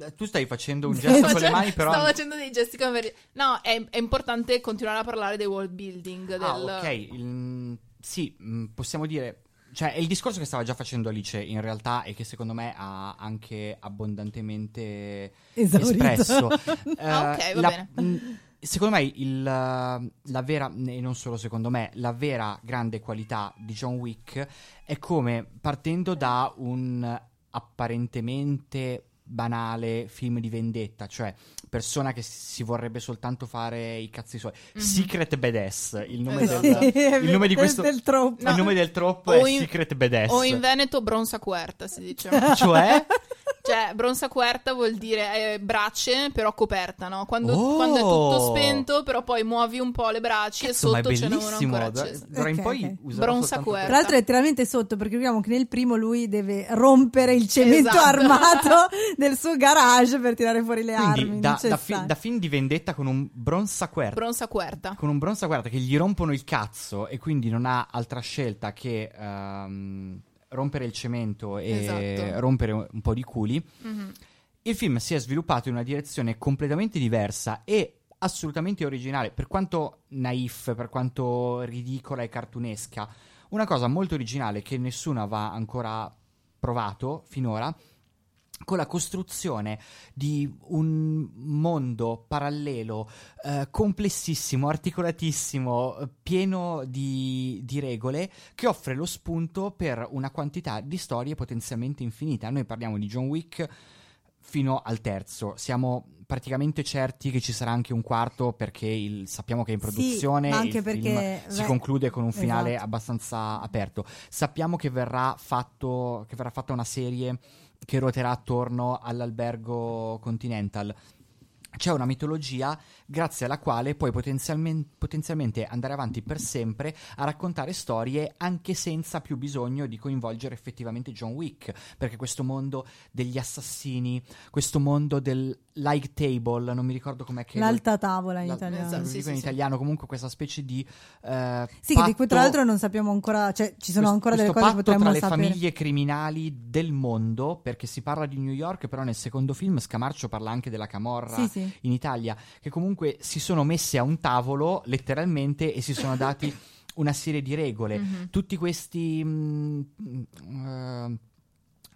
Eh, Tu stai facendo un gesto con le mani, però.
Stavo facendo dei gesti come per- No, è, è importante continuare a parlare del world building. Del...
Ah, ok. il- sì, mh, possiamo dire. Cioè, è il discorso che stava già facendo Alice in realtà e che secondo me ha anche abbondantemente
Esaurito.
espresso.
Ah, ok,
Eh,
va
la-
bene.
mh, Secondo me il, la vera, e non solo secondo me, la vera grande qualità di John Wick è come partendo da un apparentemente banale film di vendetta, cioè persona che si vorrebbe soltanto fare i cazzi suoi.
Mhm.
Secret Badass, il nome,
Esatto.
del, il nome di questo
del troppo.
il nome del troppo
O
è
in-
Secret Badass.
O in Veneto Bronza Querta si dice.
cioè
cioè, Bronza Querta vuol dire eh, bracce, però coperta, no? Quando,
Oh!
quando è tutto spento, però poi muovi un po' le braccia
Cazzo,
e sotto ce n'è una
bellissimo.
ancora
Da-
accesa.
D'ora in poi
ok.
userò
Bronza Querta.
Tra l'altro è letteralmente sotto perché vediamo che nel primo lui deve rompere il cemento
Esatto.
armato del suo garage per tirare fuori le
Quindi
armi.
da, da, fi- da film di vendetta con un bronza querta.
Bronza Querta.
con un bronza guarda che gli rompono il cazzo e quindi non ha altra scelta che ehm, rompere il cemento e
Esatto.
rompere un po' di culi.
Mhm.
Il film si è sviluppato in una direzione completamente diversa e assolutamente originale, per quanto naif, per quanto ridicola e cartunesca. Una cosa molto originale che nessuno aveva ancora provato finora con la costruzione di un mondo parallelo eh, complessissimo, articolatissimo, pieno di, di regole, che offre lo spunto per una quantità di storie potenzialmente infinita. Noi parliamo di John Wick fino al terzo, siamo praticamente certi che ci sarà anche un quarto perché il- sappiamo che è in
Sì,
produzione
ma anche perché-
film si
beh,
conclude con un finale
esatto.
abbastanza aperto. Sappiamo che verrà, fatto, che verrà fatta una serie che ruoterà attorno all'albergo Continental. C'è una mitologia grazie alla quale puoi potenzialmen- potenzialmente andare avanti per sempre a raccontare storie anche senza più bisogno di coinvolgere effettivamente John Wick, perché questo mondo degli assassini, questo mondo del like table, non mi ricordo com'è che...
L'alta tavola in italiano.
esatto,
lo
sì,
dico
sì,
in
sì.
italiano, comunque questa specie di... eh,
Sì, che di cui tra
patto-
l'altro non sappiamo ancora, cioè ci sono
questo-
ancora delle cose che
patto
potremmo
tra le
sapere.
famiglie criminali del mondo, perché si parla di New York, però nel secondo film Scamarcio parla anche della Camorra
Sì, sì.
in Italia, che comunque si sono messe a un tavolo letteralmente e si sono dati una serie di regole.
Mhm.
Tutti questi mm, mm, eh,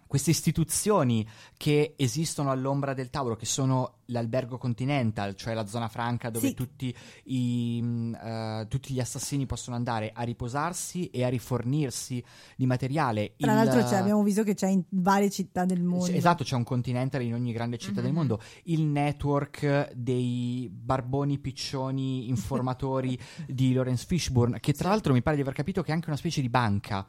queste istituzioni che esistono all'ombra del tavolo, che sono l'albergo Continental, cioè la zona franca dove
Sì.
tutti, i, eh, tutti gli assassini possono andare a riposarsi e a rifornirsi di materiale.
Tra
Il-
l'altro cioè, abbiamo visto che c'è in varie città del mondo.
Esatto, c'è un Continental in ogni grande città del
Mhm.
mondo. Il network dei barboni piccioni informatori di Lawrence Fishburne, che tra l'altro mi pare di aver capito che è anche una specie di banca,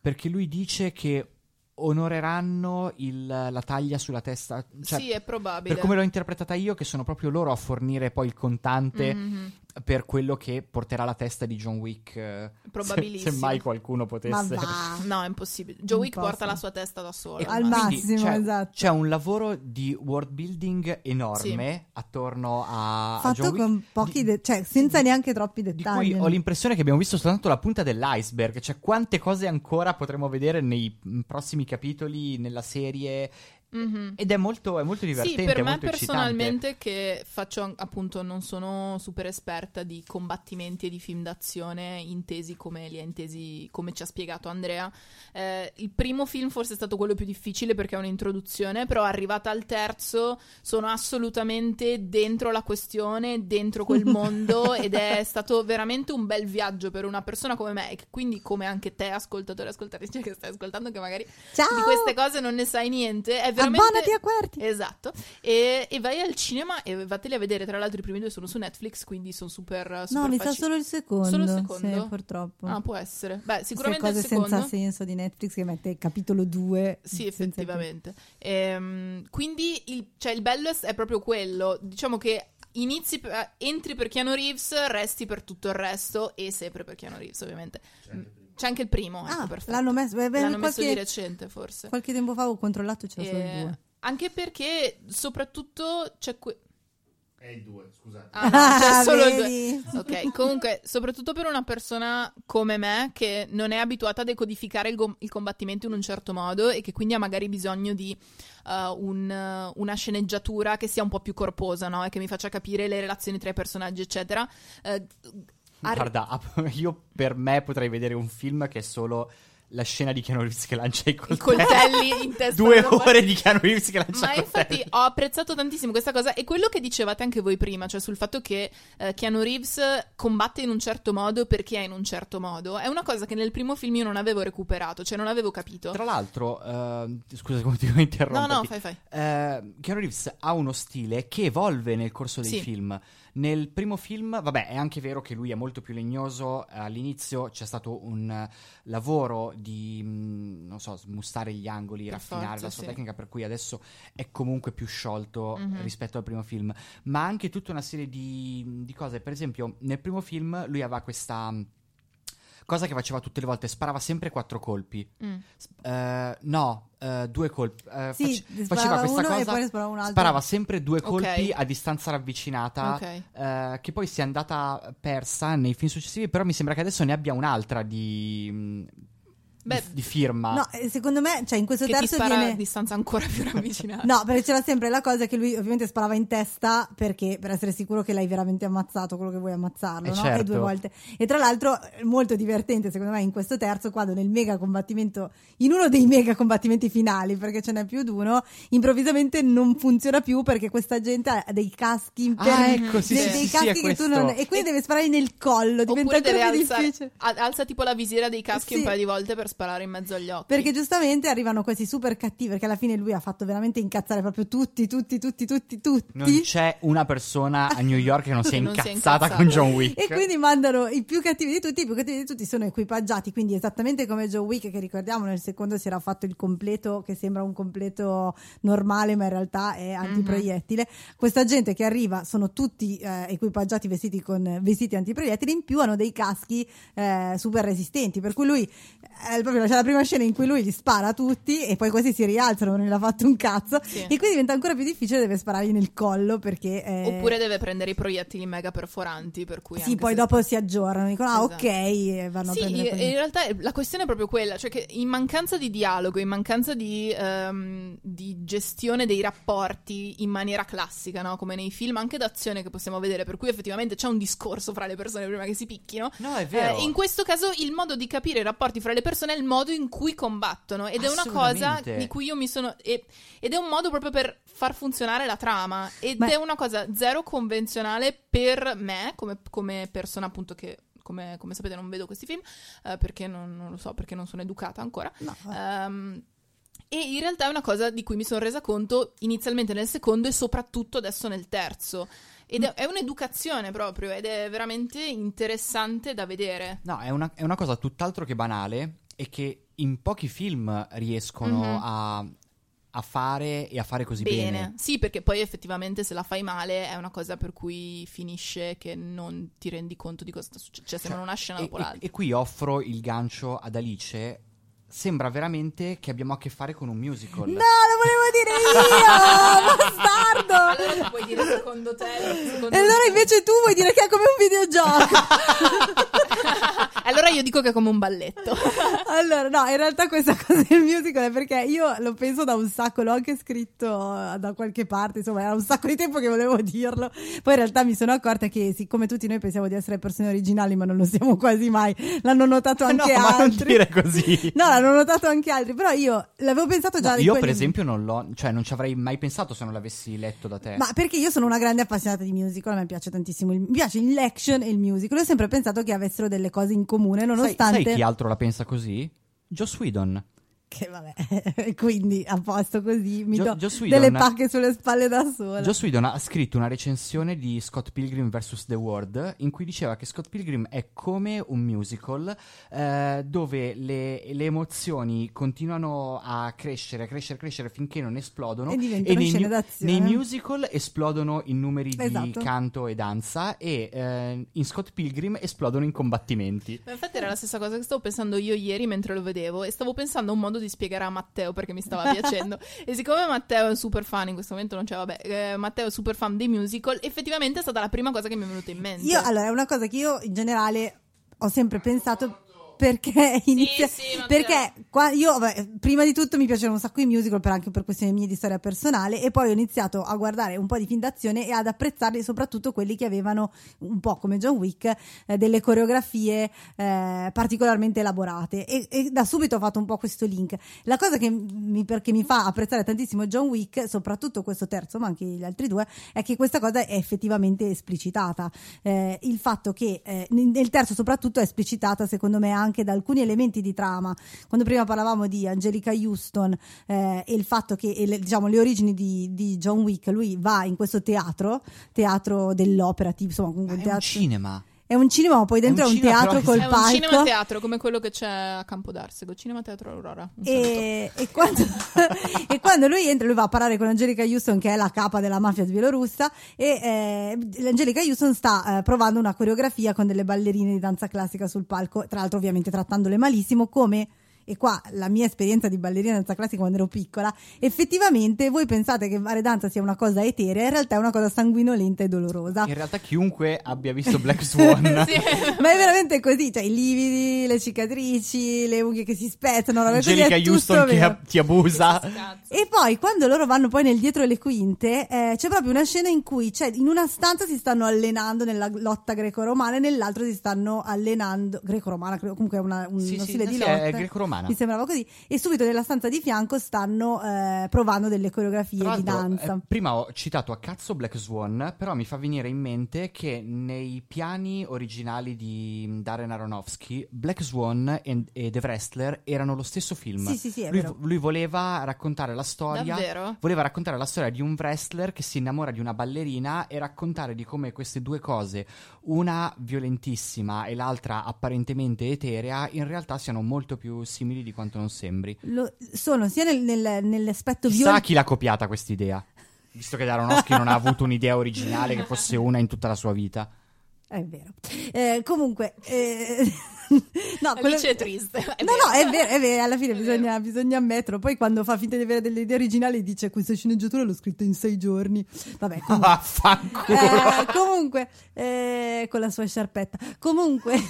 perché lui dice che onoreranno il- la taglia sulla testa. Cioè,
sì, è probabile.
per come l'ho interpretata io, che sono proprio loro a fornire poi il contante
Mhm.
Per quello che porterà la testa di John Wick. eh,
Probabilissimo.
Se, se mai qualcuno
Ma
potesse.
va.
No, è impossibile. Joe Wick
Impossibile.
porta la sua testa da solo.
E
Al massimo,
c'è,
esatto.
c'è un lavoro di world building enorme attorno a, a John
Fatto
Wick.
con pochi,
di-
de- cioè senza neanche troppi
di
dettagli.
cui ho l'impressione che abbiamo visto soltanto la punta dell'iceberg, cioè quante cose ancora potremo vedere nei mm, prossimi capitoli, nella serie.
Mhm.
Ed è molto, è molto divertente,
Sì, per
è
me
molto
personalmente che faccio appunto non sono super esperta di combattimenti e di film d'azione intesi come li ha intesi come ci ha spiegato Andrea. Eh, il primo film forse è stato quello più difficile perché è un'introduzione, però arrivata al terzo sono assolutamente dentro la questione, dentro quel mondo ed è stato veramente un bel viaggio per una persona come me e che quindi come anche te ascoltatore ascoltatrice che stai ascoltando che magari
Ciao!
di queste cose non ne sai niente, è veramente
Abbonati a Querti.
Esatto. E, e vai al cinema e vateli a vedere. Tra l'altro, i primi due sono su Netflix, quindi sono super. super
No, mi sa solo il secondo.
Solo il secondo?
Sì, purtroppo.
Ah, può essere. Beh, sicuramente
cose
il secondo.
senza senso di Netflix che mette capitolo 2.
Sì, effettivamente. Ehm, quindi il, cioè, il bello è, proprio quello. Diciamo che inizi, entri per Keanu Reeves, resti per tutto il resto e sempre per Keanu Reeves, ovviamente. C'è anche il primo. ecco,
Ah,
perfetto.
l'hanno messo, beh, beh,
L'hanno messo
qualche,
di recente, forse.
qualche tempo fa ho controllato c'era solo il
E-
2.
Anche perché, soprattutto, c'è que-
È il 2, scusate.
Ah, no, c'è solo il
vedi?
due. Ok, comunque, soprattutto per una persona come me che non è abituata a decodificare il, gom- il combattimento in un certo modo e che quindi ha magari bisogno di uh, un, uh, una sceneggiatura che sia un po' più corposa, no? E che mi faccia capire le relazioni tra i personaggi, eccetera. Eh, arri-
Guarda, io per me potrei vedere un film che è solo la scena di Keanu Reeves che lancia i
I
coltelli.
coltelli in testa.
Due
parte.
ore di Keanu Reeves che lancia
Ma
i
infatti
coltelli.
ho apprezzato tantissimo questa cosa e quello che dicevate anche voi prima, cioè sul fatto che eh, Keanu Reeves combatte in un certo modo perché è in un certo modo, è una cosa che nel primo film io non avevo recuperato, cioè non avevo capito.
Tra l'altro, eh, scusa come ti devo interrompere.
No, no, fai, fai.
Eh, Keanu Reeves ha uno stile che evolve nel corso dei
Sì.
film. Nel primo film, vabbè, è anche vero che lui è molto più legnoso. All'inizio c'è stato un lavoro di, mh, non so, smustare gli angoli,
Per
raffinare
forza,
la sua
sì.
tecnica, per cui adesso è comunque più sciolto
Mhm.
rispetto al primo film. Ma anche tutta una serie di, di cose. Per esempio, nel primo film lui aveva questa mh, cosa che faceva tutte le volte, sparava sempre quattro colpi.
Mm.
Eh, no, eh, due colpi. Eh,
Sì,
fac- faceva questa
uno e
cosa.
poi sparava.
Sparava sempre due colpi
Ok.
a distanza ravvicinata.
Ok.
eh, che poi si è andata persa nei film successivi. Però mi sembra che adesso ne abbia un'altra di.
Beh,
di, firma.
No, eh, secondo me, cioè in questo
che ti
terzo
spara
viene...
a distanza ancora più ravvicinata.
No, perché c'era sempre la cosa che lui ovviamente sparava in testa perché per essere sicuro che l'hai veramente ammazzato, quello che vuoi ammazzarlo,
Eh,
no?
certo.
E due volte. E tra l'altro è molto divertente secondo me in questo terzo quando nel mega combattimento, in uno dei mega combattimenti finali, perché ce n'è più di uno, improvvisamente non funziona più perché questa gente ha dei caschi imper-
Ah, ecco, sì,
dei,
sì,
dei
sì,
caschi che tu non... E quindi deve sparare nel collo, diventa
Oppure deve
ancora più
alzare,
difficile.
alza tipo la visiera dei caschi
Sì.
un paio di volte per sparare in mezzo agli occhi.
Perché giustamente arrivano questi super cattivi, perché alla fine lui ha fatto veramente incazzare proprio tutti, tutti, tutti, tutti, tutti.
Non c'è una persona a New York che non sia
non sia
incazzata con John Wick.
E quindi mandano i più cattivi di tutti, i più cattivi di tutti sono equipaggiati, quindi esattamente come Joe Wick che ricordiamo nel secondo si era fatto il completo che sembra un completo normale ma in realtà è antiproiettile. Questa gente che arriva sono tutti eh, equipaggiati vestiti con vestiti antiproiettili, in più hanno dei caschi eh, super resistenti, per cui lui eh, proprio c'è la prima scena in cui lui gli spara a tutti e poi questi si rialzano, non gli ha fatto un cazzo
Sì.
e quindi diventa ancora più difficile, deve sparargli nel collo perché... eh,
Oppure deve prendere i proiettili mega perforanti, per cui
sì,
anche
poi
se-
dopo si aggiornano, dicono ah
Esatto.
ok, e vanno a
Sì,
prendere
in,
quelli.
in realtà la questione è proprio quella, cioè che in mancanza di dialogo, in mancanza di, ehm, di gestione dei rapporti in maniera classica, no? come nei film anche d'azione che possiamo vedere, per cui effettivamente c'è un discorso fra le persone prima che si picchino.
No, è vero.
Eh, in questo caso il modo di capire i rapporti fra le persone è il modo in cui combattono ed è una cosa di cui io mi sono... e- ed è un modo proprio per far funzionare la trama ed
Ma-
è una cosa zero convenzionale per me come, come persona appunto che... Come, come sapete non vedo questi film eh, perché non, non lo so, perché non sono educata ancora.
No,
Ehm, e in realtà è una cosa di cui mi sono resa conto inizialmente nel secondo e soprattutto adesso nel terzo. Ed è, è un'educazione proprio ed è veramente interessante da vedere.
No, è una, è una cosa tutt'altro che banale e che in pochi film riescono
Mhm.
a a fare e a fare così bene.
Bene. Sì, perché poi effettivamente se la fai male è una cosa per cui finisce che non ti rendi conto di cosa sta succedendo. Cioè, sembra una scena
E,
dopo
e-
l'altra.
e qui offro il gancio ad Alice. Sembra veramente che abbiamo a che fare con un musical.
No, lo volevo dire io! Bastardo!
Allora tu puoi dire secondo te. secondo
E allora invece tu vuoi dire che è come un videogioco?
allora io dico che è come un balletto.
Allora, no, in realtà questa cosa del musical è perché io lo penso da un sacco, l'ho anche scritto eh, da qualche parte, insomma, era un sacco di tempo che volevo dirlo. Poi in realtà mi sono accorta che siccome tutti noi pensiamo di essere persone originali, ma non lo siamo quasi mai, l'hanno notato anche
no, ma non
altri.
dire così.
No, l'hanno notato anche altri, però io l'avevo pensato già
No, io,
quelli-
per esempio, non l'ho. Cioè, non ci avrei mai pensato se non l'avessi letto da te.
Ma perché io sono una grande appassionata di musical, a me piace tantissimo, il, mi piace l'action e il musical. Ho sempre pensato che avessero delle cose in comune,
sai,
nonostante
sai chi altro la pensa così? Joss Whedon.
Che vabbè, quindi a posto così mi
Gio-
do
Joss Whedon-
delle pacche sulle spalle da sola.
Joss Whedon ha scritto una recensione di Scott Pilgrim vs. The World in cui diceva che Scott Pilgrim è come un musical eh, dove le, le emozioni continuano a crescere, crescere, crescere finché non esplodono
E diventano
nei,
scene
mu-
d'azione.
nei musical esplodono in numeri di
Esatto.
canto e danza e eh, in Scott Pilgrim esplodono in combattimenti.
Ma infatti era la stessa cosa che stavo pensando io ieri mentre lo vedevo e stavo pensando a un modo di spiegare a Matteo perché mi stava piacendo. e siccome Matteo è un super fan, in questo momento non c'è, vabbè, eh, Matteo è super fan dei musical, effettivamente è stata la prima cosa che mi è venuta in mente.
Io allora è una cosa che io in generale ho sempre pensato perché inizia
sì, Matteo.
perché qua io vabbè, prima di tutto mi piacevano un sacco i musical per anche per questioni mie di storia personale e poi ho iniziato a guardare un po' di film d'azione e ad apprezzarli soprattutto quelli che avevano un po' come John Wick eh, delle coreografie eh, particolarmente elaborate. E, e da subito ho fatto un po' questo link. La cosa che mi, perché mi fa apprezzare tantissimo John Wick soprattutto questo terzo ma anche gli altri due è che questa cosa è effettivamente esplicitata. Eh, il fatto che eh, nel terzo soprattutto è esplicitata secondo me anche da alcuni elementi di trama quando prima parlavamo di Angelica Houston eh, e il fatto che e le, diciamo le origini di, di John Wick lui va in questo teatro teatro dell'opera tipo, insomma comunque
È
un
un
teatro
cinema.
È un cinema ma poi
È un
dentro è un,
cinema,
teatro col
è un
palco
cinema teatro come quello che c'è a Campo d'Arsego, cinema teatro Aurora. Un
e, e quando, e quando lui entra, lui va a parlare con Angelica Houston, che è la capa della mafia bielorussa, e eh, Angelica Houston sta eh, provando una coreografia con delle ballerine di danza classica sul palco, tra l'altro ovviamente trattandole malissimo, come e qua la mia esperienza di ballerina danza classica quando ero piccola, effettivamente voi pensate che fare danza sia una cosa eterea, in realtà è una cosa sanguinolenta e dolorosa.
In realtà chiunque abbia visto Black Swan
Sì.
Ma è veramente così, cioè i lividi, le cicatrici, le unghie che si spezzano, così,
Angelica Houston che a- ti abusa.
E poi quando loro vanno poi nel dietro le quinte, eh, c'è proprio una scena in cui c'è, in una stanza si stanno allenando nella lotta greco-romana e nell'altro si stanno allenando greco-romana, comunque è una- un,
Sì,
uno
sì,
stile
sì,
di
sì,
lotta.
è greco-romana.
Mi sembrava così. E subito nella stanza di fianco stanno eh, provando delle coreografie
Tra
di danza.
eh, prima ho citato a cazzo Black Swan, però mi fa venire in mente che nei piani originali di mm, Darren Aronofsky, Black Swan e, e The Wrestler erano lo stesso film.
Sì, sì, sì, è
lui,
vero.
lui voleva raccontare la storia.
Davvero?
Voleva raccontare la storia di un wrestler che si innamora di una ballerina e raccontare di come queste due cose, una violentissima e l'altra apparentemente eterea, in realtà siano molto più simili di quanto non sembri.
Lo- sono sia nel- nel- nell'aspetto
Chissà
violento.
chi l'ha copiata quest'idea. Visto che Aronofsky non ha avuto un'idea originale che fosse una in tutta la sua vita.
È vero. Eh, comunque, eh, no, quello-
Alice è triste. è
no,
vero.
no, è vero, è vero, alla fine
È
bisogna, bisogna ammetterlo. Poi quando fa finta di avere delle idee originali dice questa sceneggiatura l'ho scritta in sei giorni. Vabbè, comunque,
Vaffanculo.
eh, comunque eh, con la sua sciarpetta. Comunque,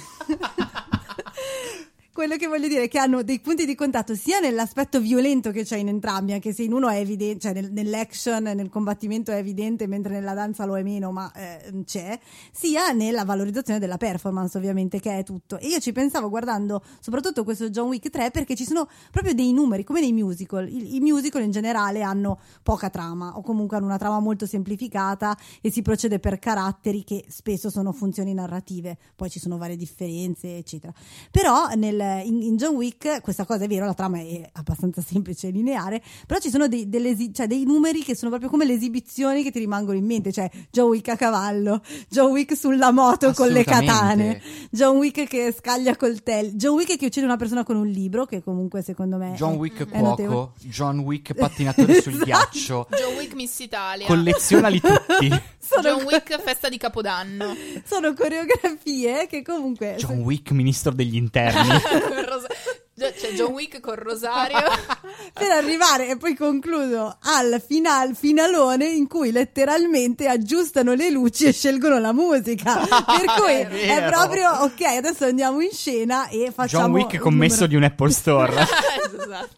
quello che voglio dire è che hanno dei punti di contatto sia nell'aspetto violento che c'è in entrambi, anche se in uno è evidente, cioè nel- nell'action, nel combattimento è evidente, mentre nella danza lo è meno, ma eh, c'è, sia nella valorizzazione della performance, ovviamente, che è tutto. E io ci pensavo guardando soprattutto questo John Wick 3 perché ci sono proprio dei numeri, come nei musical. I, i musical in generale hanno poca trama, o comunque hanno una trama molto semplificata e si procede per caratteri che spesso sono funzioni narrative. Poi ci sono varie differenze, eccetera. Però nel, in, in John Wick questa cosa è vero, la trama è abbastanza semplice e lineare, però ci sono dei, cioè dei numeri che sono proprio come le esibizioni che ti rimangono in mente, cioè John Wick a cavallo, John Wick sulla moto con le katane, John Wick che scaglia coltelli, John Wick che uccide una persona con un libro, che comunque secondo me
John
è,
Wick
è
cuoco, John Wick pattinatore sul
Esatto.
ghiaccio.
John Wick Miss Italia.
Collezionali tutti.
Sono,
John Wick festa di Capodanno.
sono coreografie che comunque
John Wick ministro degli interni.
Con rosa- C'è John Wick con Rosario.
per arrivare e poi concludo al final, finalone in cui letteralmente aggiustano le luci e scelgono la musica. Per cui
È
è, proprio ok, adesso andiamo in scena e facciamo
John Wick commesso
numero-
di un Apple Store.
esatto.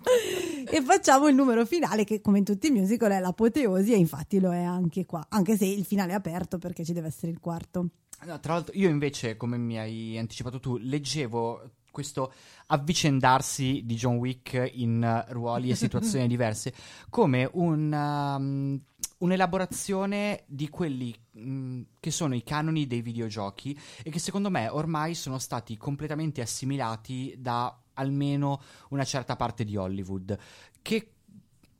e facciamo il numero finale che come in tutti i musical è l'apoteosi e infatti lo è anche qua, anche se il finale è aperto perché ci deve essere il quarto.
No, tra l'altro, io invece, come mi hai anticipato tu, leggevo questo avvicendarsi di John Wick in eh, ruoli e situazioni diverse come un, um, un'elaborazione di quelli mm, che sono i canoni dei videogiochi e che secondo me ormai sono stati completamente assimilati da almeno una certa parte di Hollywood. Che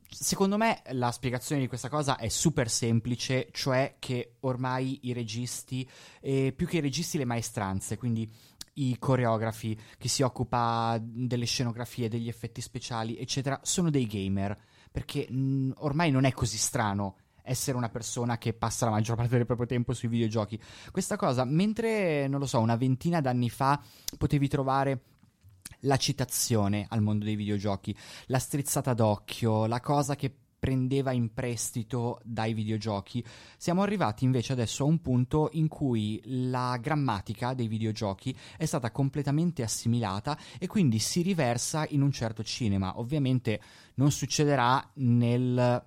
Secondo me la spiegazione di questa cosa è super semplice, cioè che ormai i registi, e più che i registi le maestranze, quindi i coreografi, chi si occupa delle scenografie, degli effetti speciali, eccetera, sono dei gamer, perché mh, ormai non è così strano essere una persona che passa la maggior parte del proprio tempo sui videogiochi. Questa cosa, mentre, non lo so, una ventina d'anni fa potevi trovare la citazione al mondo dei videogiochi, la strizzata d'occhio, la cosa che prendeva in prestito dai videogiochi. Siamo arrivati invece adesso a un punto in cui la grammatica dei videogiochi è stata completamente assimilata e quindi si riversa in un certo cinema. Ovviamente non succederà nel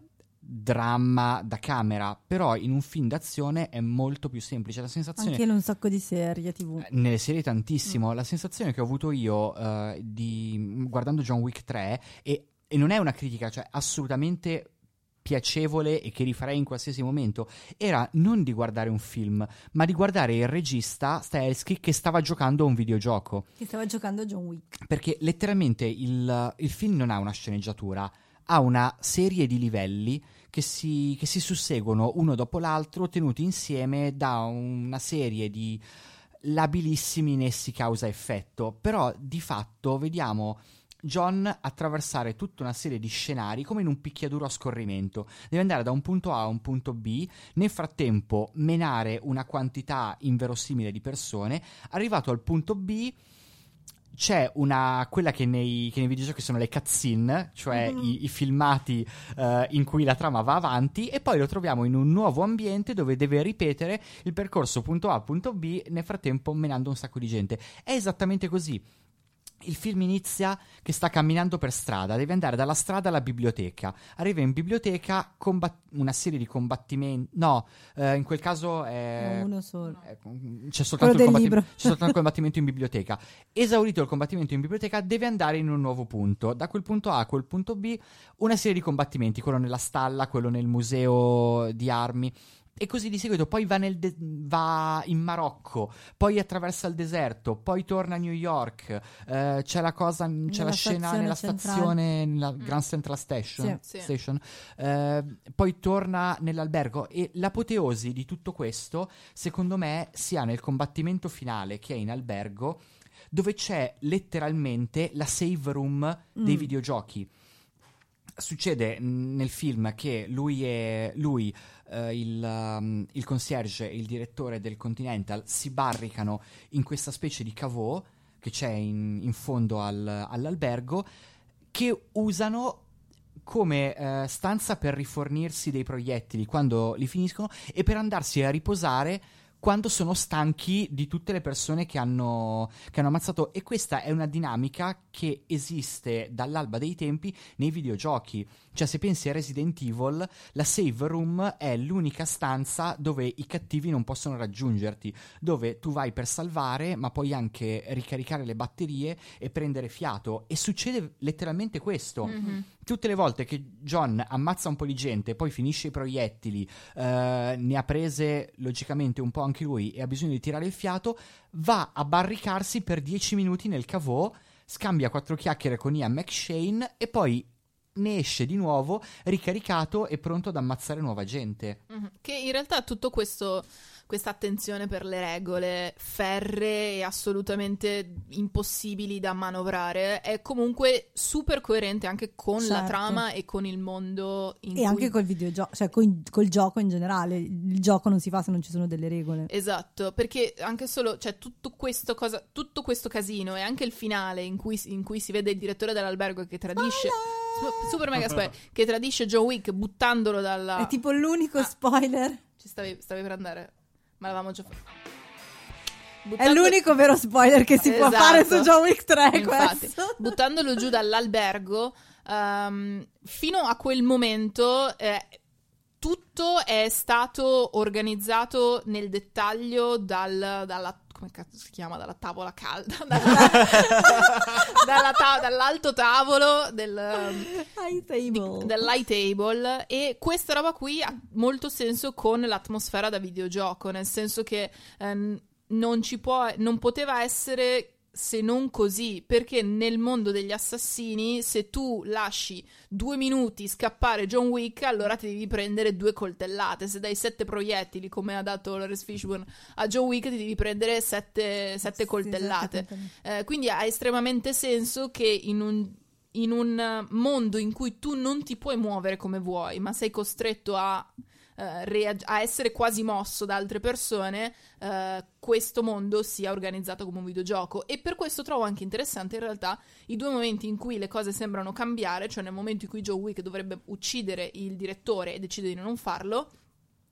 dramma da camera, però in un film d'azione è molto più semplice. La sensazione
Anche in un sacco di serie tv.
eh, nelle serie tantissimo. La sensazione che ho avuto io eh, di, guardando John Wick 3, e, e non è una critica, cioè assolutamente piacevole e che rifarei in qualsiasi momento, era non di guardare un film, ma di guardare il regista Stahelski che stava giocando a un videogioco.
Che stava giocando a John Wick.
Perché letteralmente il, il film non ha una sceneggiatura, ha una serie di livelli che si, che si susseguono uno dopo l'altro, tenuti insieme da una serie di labilissimi nessi causa-effetto. Però di fatto vediamo John attraversare tutta una serie di scenari come in un picchiaduro a scorrimento. Deve andare da un punto A a un punto B, nel frattempo menare una quantità inverosimile di persone. Arrivato al punto B, c'è una quella che nei, che nei videogiochi sono le cutscene, cioè
Mhm.
i, i filmati eh, in cui la trama va avanti, e poi lo troviamo in un nuovo ambiente dove deve ripetere il percorso punto A punto B, nel frattempo menando un sacco di gente. È esattamente così. Il film inizia che sta camminando per strada, deve andare dalla strada alla biblioteca. Arriva in biblioteca, combat- una serie di combattimenti. No, eh, in quel caso è.
Uno solo.
Eh, C'è soltanto,
Quello
il
del
combatti-
libro.
c'è soltanto il combattimento in biblioteca. Esaurito il combattimento in biblioteca, deve andare in un nuovo punto. Da quel punto A a quel punto B, una serie di combattimenti: quello nella stalla, quello nel museo di armi. E così di seguito, poi va, nel de- va in Marocco, poi attraversa il deserto, poi torna a New York. eh, c'è la cosa, c'è
Nella
la scena nella
centrale.
stazione, nella
Mm.
Grand Central Station.
Sì. Sì.
Station. Eh, poi torna nell'albergo e l'apoteosi di tutto questo, secondo me, si ha nel combattimento finale che è in albergo, dove c'è letteralmente la save room dei
Mm.
videogiochi. Succede mh, nel film che lui e lui, eh, il, um, il concierge e il direttore del Continental si barricano in questa specie di cavò che c'è in, in fondo al- all'albergo che usano come eh, stanza per rifornirsi dei proiettili quando li finiscono e per andarsi a riposare quando sono stanchi di tutte le persone che hanno, che hanno ammazzato. E questa è una dinamica che esiste dall'alba dei tempi nei videogiochi. Cioè, se pensi a Resident Evil, la save room è l'unica stanza dove i cattivi non possono raggiungerti, dove tu vai per salvare, ma puoi anche ricaricare le batterie e prendere fiato. E succede letteralmente questo.
Mhm.
Tutte le volte che John ammazza un po' di gente, poi finisce i proiettili, eh, ne ha prese logicamente un po' anche lui e ha bisogno di tirare il fiato, va a barricarsi per 10 minuti nel cavò scambia quattro chiacchiere con Ian McShane e poi ne esce di nuovo ricaricato e pronto ad ammazzare nuova gente.
Mhm. Che in realtà tutto questo questa attenzione per le regole ferree e assolutamente impossibili da manovrare è comunque super coerente anche con la
Certo.
trama e con il mondo in
E
cui
anche col videogioco, cioè col, col gioco in generale. Il gioco non si fa se non ci sono delle regole.
Esatto, perché anche solo, cioè, tutto questo, cosa, tutto questo casino e anche il finale in cui, in cui si vede il direttore dell'albergo che tradisce, su- super mega spoiler, che tradisce John Wick buttandolo dalla...
È tipo l'unico
Ah.
spoiler.
Ci stavi, stavi per andare, ma l'avevamo già fatto.
È
Buttando-
l'unico vero spoiler che si può
Esatto.
fare su John Wick 3
Infatti,
questo.
buttandolo giù dall'albergo, ehm, fino a quel momento eh, tutto è stato organizzato nel dettaglio dal- dalla come cazzo si chiama? Dalla tavola calda, dalla- dalla ta- dall'alto tavolo del,
High
di-
table.
del light table e questa roba qui ha molto senso con l'atmosfera da videogioco, nel senso che ehm, non ci può, non poteva essere se non così, perché nel mondo degli assassini, se tu lasci due minuti scappare John Wick, allora ti devi prendere due coltellate. Se dai sette proiettili, come ha dato Lawrence Fishburne a John Wick, ti devi prendere sette, sette
Sì,
coltellate. Eh, quindi ha estremamente senso che in un, in un mondo in cui tu non ti puoi muovere come vuoi, ma sei costretto a, eh, reag- a essere quasi mosso da altre persone, eh, questo mondo sia organizzato come un videogioco. E per questo trovo anche interessante in realtà i due momenti in cui le cose sembrano cambiare, cioè nel momento in cui Joe Wick dovrebbe uccidere il direttore e decide di non farlo,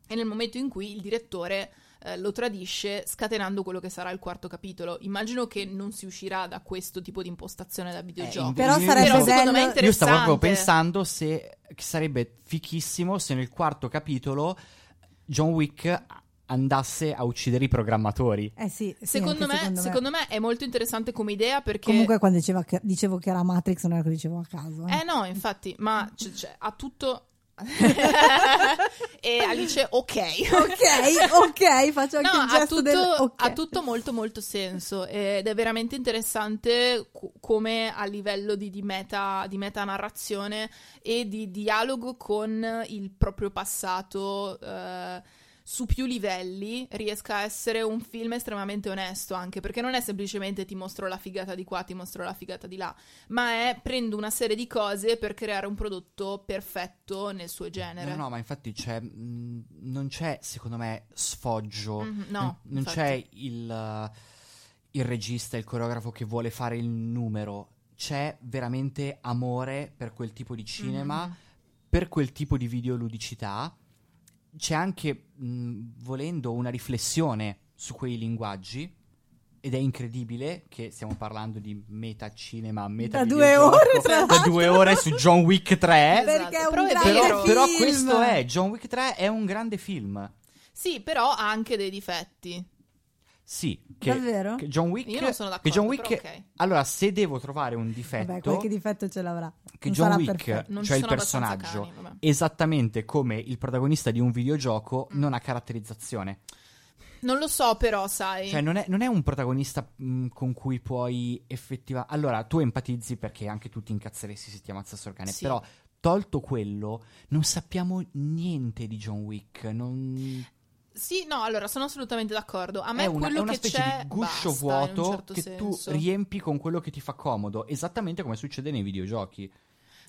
e nel momento in cui il direttore eh, lo tradisce scatenando quello che sarà il quarto capitolo. Immagino che non si uscirà da questo tipo di impostazione da videogioco.
inve-
Però sarebbe
Però secondo me
bello-
Io stavo proprio
interessante.
pensando se sarebbe fichissimo se nel quarto capitolo John Wick andasse a uccidere i programmatori.
Eh sì, sì,
Secondo, me,
secondo me.
secondo me è molto interessante come idea perché...
Comunque quando diceva che- dicevo che era Matrix non era che dicevo a caso. eh.
Eh no, infatti, ma c- cioè, ha tutto... e Alice, ok.
Ok, ok, faccio anche
No,
il
ha
gesto
tutto,
del ok.
ha tutto molto molto senso ed è veramente interessante co- come a livello di, di meta, di meta narrazione e di dialogo con il proprio passato eh, su più livelli riesca a essere un film estremamente onesto anche perché non è semplicemente ti mostro la figata di qua, ti mostro la figata di là, ma è prendo una serie di cose per creare un prodotto perfetto nel suo genere.
No, no, ma infatti c'è, mh, non c'è, secondo me, sfoggio.
Mhm, no,
non, non c'è il, il regista, il coreografo che vuole fare il numero. C'è veramente amore per quel tipo di cinema,
Mhm.
per quel tipo di videoludicità. C'è anche, mh, volendo, una riflessione su quei linguaggi. Ed è incredibile che stiamo parlando di metacinema, meta
Da due ore, tra
da
l'altro.
due ore su John Wick 3.
Perché è un
Però è
grande
Però,
vero.
però
film.
questo è John Wick 3 è un grande film.
Sì, però ha anche dei difetti.
Sì, che,
Davvero?
che John Wick
Io non sono
che
d'accordo,
John Wick
però ok.
Allora, se devo trovare un difetto
Vabbè, qualche difetto ce l'avrà.
che
Non
John Wick,
perfetto.
Non ci
cioè il personaggio,
cani,
esattamente come il protagonista di un videogioco,
Mm.
non ha caratterizzazione.
Non lo so, però, sai.
Cioè, non è, non è un protagonista mh, con cui puoi effettivamente. Allora, tu empatizzi perché anche tu ti incazzeresti se ti ammazzassero cane.
Sì.
Però, tolto quello, non sappiamo niente di John Wick. Non...
Sì, no, allora sono assolutamente d'accordo. A me
è una,
quello
è una
che
specie
c'è
di guscio
basta, in un
vuoto
certo
che
senso.
tu riempi con quello che ti fa comodo, esattamente come succede nei videogiochi.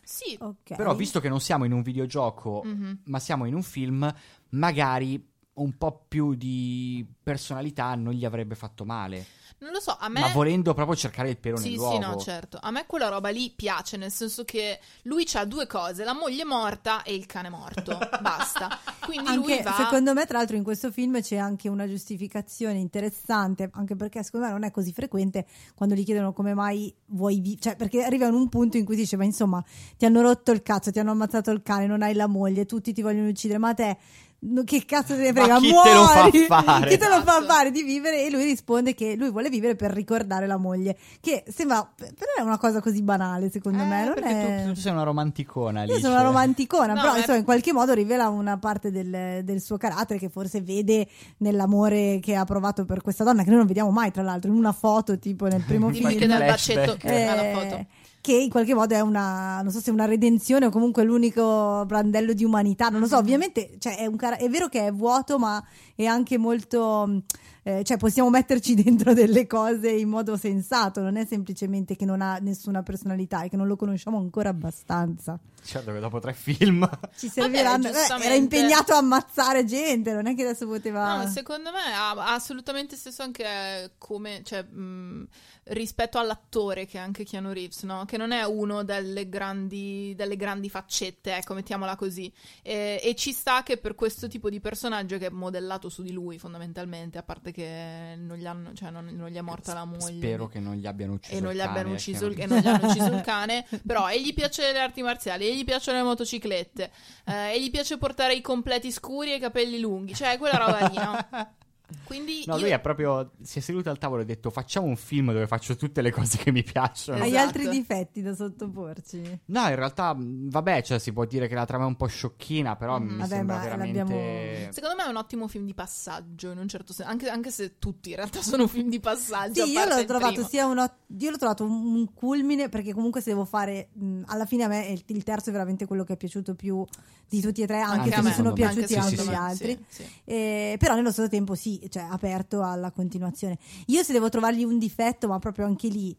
Sì,
Ok.
Però, visto che non siamo in un videogioco,
mhm.
ma siamo in un film, magari un po' più di personalità non gli avrebbe fatto male.
Non lo so, a me...
Ma volendo proprio cercare il pelo
Sì,
nell'uovo.
sì, no, certo. A me quella roba lì piace, nel senso che lui ha due cose, la moglie morta e il cane morto. Basta. Quindi lui
Anche,
va...
secondo me, tra l'altro, in questo film c'è anche una giustificazione interessante, anche perché secondo me non è così frequente quando gli chiedono come mai vuoi vi- cioè perché arriva in un punto in cui dice, ma insomma, ti hanno rotto il cazzo, ti hanno ammazzato il cane, non hai la moglie, tutti ti vogliono uccidere, ma a te no, che cazzo te ne frega,
Ma chi te lo fa
muori!
fare?
Chi te lo fa fare di vivere? E lui risponde che lui vuole vivere per ricordare la moglie, che sembra, però è una cosa così banale secondo me,
Eh,
non
perché
è...
tu, tu sei una romanticona lì.
Io sono una romanticona,
No,
però
ma-
insomma, in qualche modo rivela una parte del, del suo carattere che forse vede nell'amore che ha provato per questa donna, che noi non vediamo mai, tra l'altro, in una foto tipo nel primo film.
dal
flashback.
bacetto
Eh,
alla foto.
Che in qualche modo è una, non so se è una redenzione o comunque l'unico brandello di umanità, non lo so,
Mm-hmm.
ovviamente cioè, è, un cara- è vero che è vuoto, ma è anche molto, mh, eh, cioè possiamo metterci dentro delle cose in modo sensato, non è semplicemente che non ha nessuna personalità e che non lo conosciamo ancora abbastanza.
Certo che dopo tre film.
Ci serviranno,
Vabbè,
eh, era impegnato a ammazzare gente, non è che adesso poteva...
No, secondo me ha, assolutamente stesso anche come, cioè, mh, rispetto all'attore che è anche Keanu Reeves, no? Che non è uno delle grandi, delle grandi faccette, ecco, mettiamola così. E, e ci sta che per questo tipo di personaggio che è modellato su di lui, fondamentalmente, a parte che non gli, hanno, cioè, non, non gli è morta la moglie.
Spero che non gli abbiano ucciso
e non
il
gli abbiano
cane,
ucciso il, e non gli hanno ucciso il cane, però e gli piace le arti marziali, e gli piacciono le motociclette, eh, e gli piace portare i completi scuri e i capelli lunghi, cioè quella roba lì, no? Quindi
No,
io-
lui è proprio. Si è seduto al tavolo e ha detto: Facciamo un film dove faccio tutte le cose che mi piacciono.
Hai
Esatto.
altri difetti da sottoporci?
No, in realtà, vabbè, cioè, si può dire che la trama è un po' sciocchina, però
Mhm.
mi
Vabbè,
sembra veramente.
l'abbiamo-
Secondo me è un ottimo film di passaggio, in un certo senso, anche, anche se tutti in realtà sono film di passaggio.
Sì, io l'ho trovato
primo.
sia un, ot- io l'ho trovato un, culmine perché comunque se devo fare mh, alla fine a me il, il terzo è veramente quello che è piaciuto più di tutti e tre, anche,
Anche
se mi sono piaciuti
Anche
anche
secondo
gli altri.
sì, sì.
Eh, però nello stesso tempo sì, cioè aperto alla continuazione. Io se devo trovargli un difetto, ma proprio anche lì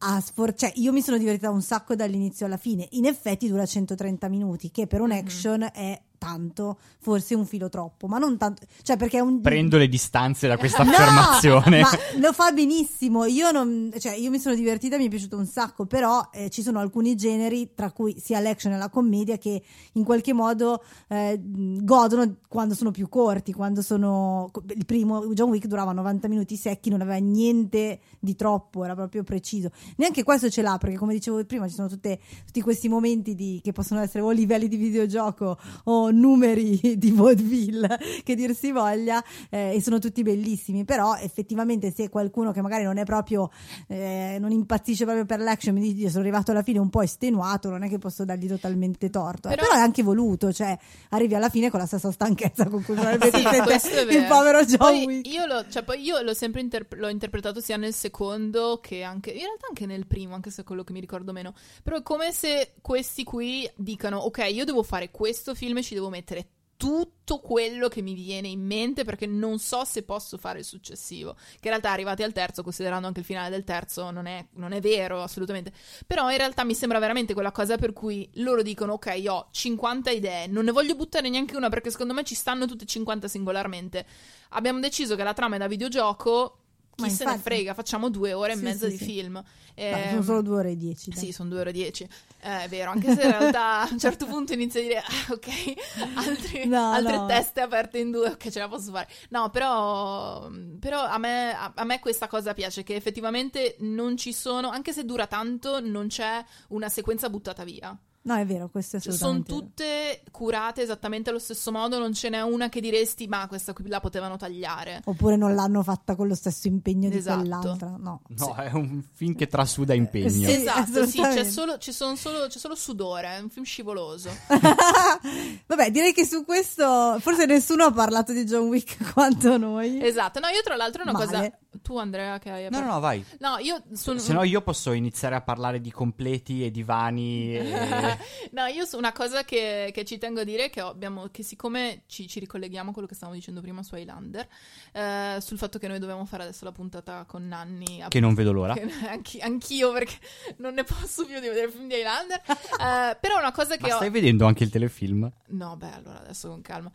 a sfor- cioè io mi sono divertita un sacco dall'inizio alla fine. In effetti dura 130 minuti, che per un
Mhm.
action è tanto, forse un filo troppo, ma non tanto, cioè perché è un
Prendo le distanze da questa
No,
affermazione.
ma lo fa benissimo. Io, non, cioè, io mi sono divertita, mi è piaciuto un sacco. Però eh, ci sono alcuni generi, tra cui sia l'action e la commedia, che in qualche modo eh, godono quando sono più corti. Quando sono il primo John Wick durava 90 minuti secchi, non aveva niente di troppo, era proprio preciso. Neanche questo ce l'ha, perché come dicevo prima, ci sono tutte- tutti questi momenti di- che possono essere o livelli di videogioco o numeri di vaudeville che dir si voglia eh, e sono tutti bellissimi. Però effettivamente se qualcuno che magari non è proprio eh, non impazzisce proprio per l'action mi dice sono arrivato alla fine un po' estenuato non è che posso dargli totalmente torto.
Però-
però, è anche voluto cioè arrivi alla fine con la stessa stanchezza con cui probabilmente
Sì,
sente il povero John
Poi
Wick
io, l'ho, cioè, poi io l'ho sempre interp- l'ho interpretato sia nel secondo che anche in realtà anche nel primo, anche se è quello che mi ricordo meno. Però è come se questi qui dicano: Ok, io devo fare questo film e ci devo mettere tutto quello che mi viene in mente perché non so se posso fare il successivo. Che in realtà arrivati al terzo, considerando anche il finale del terzo, non è, non è vero assolutamente. Però in realtà mi sembra veramente quella cosa per cui loro dicono: Ok, ho 50 idee, non ne voglio buttare neanche una perché secondo me ci stanno tutte 50 singolarmente. Abbiamo deciso che la trama è da videogioco. Chi
Ma
se ne
infatti-
frega, facciamo due ore
Sì,
e mezza
sì,
di
sì.
film. Ehm,
sono solo due ore e dieci dai.
sì, sono due ore e dieci. Eh, è vero, anche se in realtà a un certo punto inizia a dire, ah, ok, altri-
No,
altre
no.
teste aperte in due, ok, ce la posso fare. No, però, però a, me, a, a me questa cosa piace, che effettivamente non ci sono, anche se dura tanto, non c'è una sequenza buttata via.
No è vero questo è
Cioè, sono tutte curate esattamente allo stesso modo, non ce n'è una che diresti, ma questa qui la potevano tagliare.
oppure non l'hanno fatta con lo stesso impegno
Esatto.
di quell'altra no
No, è un film che trasuda impegno.
Sì.
esatto, sì, c'è solo, solo, c'è solo sudore, è un film scivoloso.
Vabbè, direi che su questo forse nessuno ha parlato di John Wick quanto noi.
Esatto, no, io tra l'altro una
Male.
cosa... Tu Andrea che hai
No, no, no, vai.
No, io sono...
Se no, io posso iniziare a parlare di completi e divani. E...
no, io su una cosa che, che ci tengo a dire che abbiamo, che siccome ci, ci ricolleghiamo a quello che stavamo dicendo prima su Highlander, eh, sul fatto che noi dobbiamo fare adesso la puntata con Nanni.
che non vedo l'ora.
che anche- anch'io perché non ne posso più di vedere il film di Highlander. Eh, però una cosa che
Ma
ho...
stai vedendo anche il telefilm?
No, beh, allora adesso con calma.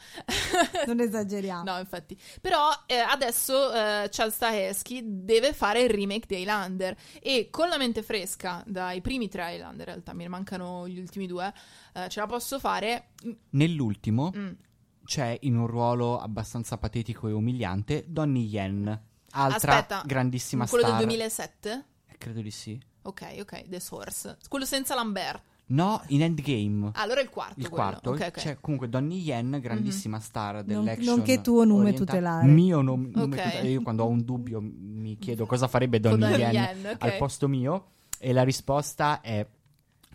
Non esageriamo.
No, infatti. Però eh, adesso eh, Charles Stahelski deve fare il remake di Highlander e con la mente fresca dai primi tre Highlander, in realtà mi mancano gli ultimi due, eh, ce la posso fare.
Nell'ultimo
Mm.
c'è in un ruolo abbastanza patetico e umiliante Donnie Yen, altra
Aspetta,
grandissima
quello
star.
del 2007?
Eh, Credo di sì.
Ok, ok, The Source. Quello senza Lambert.
No, in Endgame.
Ah, allora è il quarto.
il
quello.
quarto
Ok, ok.
c'è comunque Donnie Yen, grandissima star
Non-
dell'action.
nonché tuo nome
orientale.
tutelare.
Mio nom- nome
Ok.
tutelare. Io quando ho un dubbio mi chiedo cosa farebbe Donnie
Donnie
Yen,
Yen,
al posto mio e la risposta è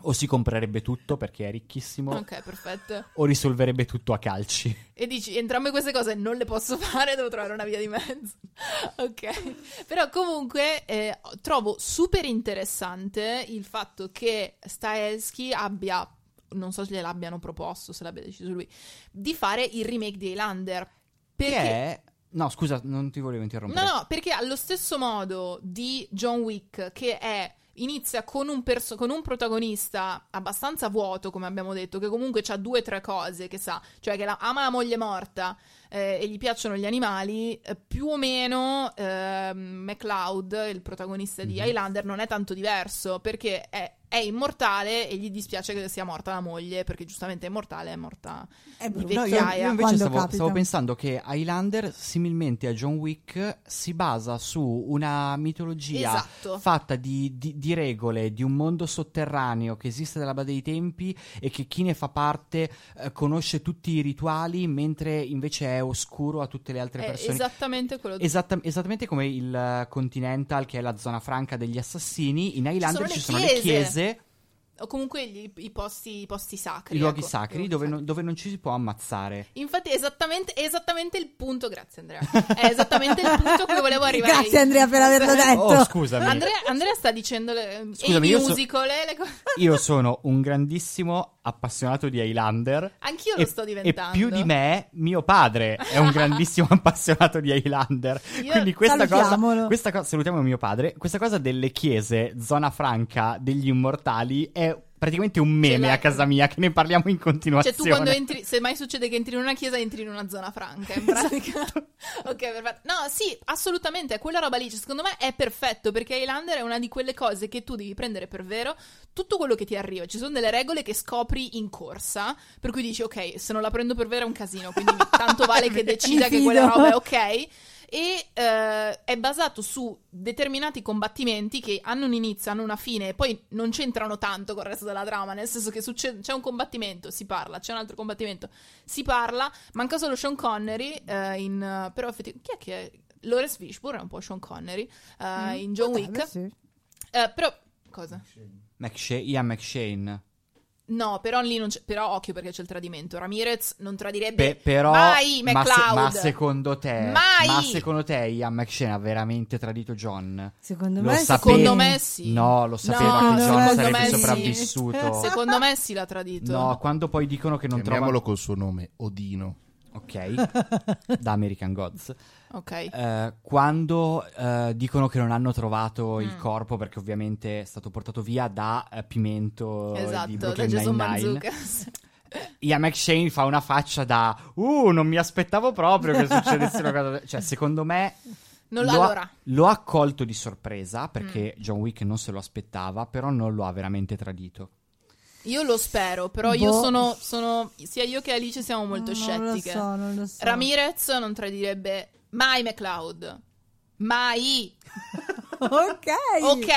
o si comprerebbe tutto perché è ricchissimo
Ok, perfetto.
o risolverebbe tutto a calci.
E dici, entrambe queste cose non le posso fare, devo trovare una via di mezzo. ok. Però comunque eh, trovo super interessante il fatto che Stahelski abbia, non so se gliel'abbiano proposto, se l'abbia deciso lui, di fare il remake di Highlander.
Che
Perché...
è No, scusa, non ti volevo interrompere.
No, no, perché allo stesso modo di John Wick, che è inizia con un, perso- con un protagonista abbastanza vuoto, come abbiamo detto, che comunque ha due o tre cose che sa, cioè che la- ama la moglie morta eh, e gli piacciono gli animali, eh, più o meno eh, McLeod, il protagonista di
Mhm.
Highlander, non è tanto diverso, perché è, è immortale e gli dispiace che sia morta la moglie, perché giustamente è immortale, è morta
È
di
brutto.
No, io,
vecchiaia.
io stavo, stavo pensando che Highlander, similmente a John Wick, si basa su una mitologia
Esatto.
fatta di, di- di regole, di un mondo sotterraneo che esiste dalla base dei tempi e che chi ne fa parte eh, conosce tutti i rituali, mentre invece è oscuro a tutte le altre
È
persone.
esattamente quello
Esatta- esattamente come il eh, Continental, che è la zona franca degli assassini, in Highlander
sono
ci
le
sono le
chiese. O comunque gli- i, posti, i posti sacri.
i luoghi
ecco.
sacri,
luoghi
dove,
sacri.
non- dove non ci si può ammazzare.
Infatti, è esattamente, è esattamente il punto. Grazie, Andrea. È esattamente il punto a cui volevo arrivare.
Grazie Andrea per averlo detto.
Oh, scusami.
Andrea, Andrea sta dicendo le,
Scusami,
i
io so-
musical, le- le cose.
Io sono un grandissimo appassionato di Highlander.
Anch'io lo
e,
sto
e
diventando.
più di me, mio padre è un grandissimo appassionato di Highlander.
Io-
Quindi questa cosa, questa cosa, salutiamo mio padre. Questa cosa delle chiese, zona franca degli immortali, è praticamente un meme
l'hai-
a casa mia che ne parliamo in
Cioè,
continuazione.
tu quando entri, se mai succede che entri in una chiesa, entri in una zona franca, in pratica. ok, perfetto. No, sì, assolutamente, quella roba lì. Cioè, secondo me è perfetto perché Highlander è una di quelle cose che tu devi prendere per vero tutto quello che ti arriva. Ci sono delle regole che scopri in corsa, per cui dici, ok, se non la prendo per vero è un casino, quindi tanto vale che decida che quella roba è ok. E eh, è basato su determinati combattimenti che hanno un inizio, hanno una fine, e poi non c'entrano tanto con il resto della trama. Nel senso che succede, c'è un combattimento, si parla, c'è un altro combattimento, si parla. Manca solo Sean Connery. eh, in, però, effettivamente, chi è che è? Lawrence Fishburne è un po' Sean Connery eh, in John Wick.
sì.
Eh, però, cosa?
McSha- Ian McShane.
No, però lì non c'è. Però occhio perché c'è il tradimento. Ramirez non
Pe-
tradirebbe
però,
mai
ma, se-
McLeod.
ma secondo te,
Mai!
ma secondo te Ian McShane ha veramente tradito John?
Secondo
Lo
me
sapevo.
Secondo me sì.
No, lo sapeva
No,
che John sarebbe
sì.
sopravvissuto.
Secondo me sì l'ha tradito.
No, quando poi dicono che non
Chiamiamolo
trovano...
col suo nome, Odino.
Ok, da American Gods.
Ok.
Eh, quando eh, dicono che non hanno trovato il
Mm.
corpo perché ovviamente è stato portato via da eh, Pimento di
esatto, da
Brooklyn
Jason
Nine-Nine.
Manzucas.
Ian McShane fa una faccia da Uh, non mi aspettavo proprio che succedesse una cosa... Cioè, secondo me...
Non
lo,
lo-
ha,
allora,
lo ha colto di sorpresa perché
Mm.
John Wick non se lo aspettava, però non lo ha veramente tradito.
io lo spero, però io
Boh.
sono, sono- sia io che Alice siamo molto scettiche.
Non lo so, non lo so.
Ramirez non tradirebbe mai McLeod. Mai.
ok.
Ok?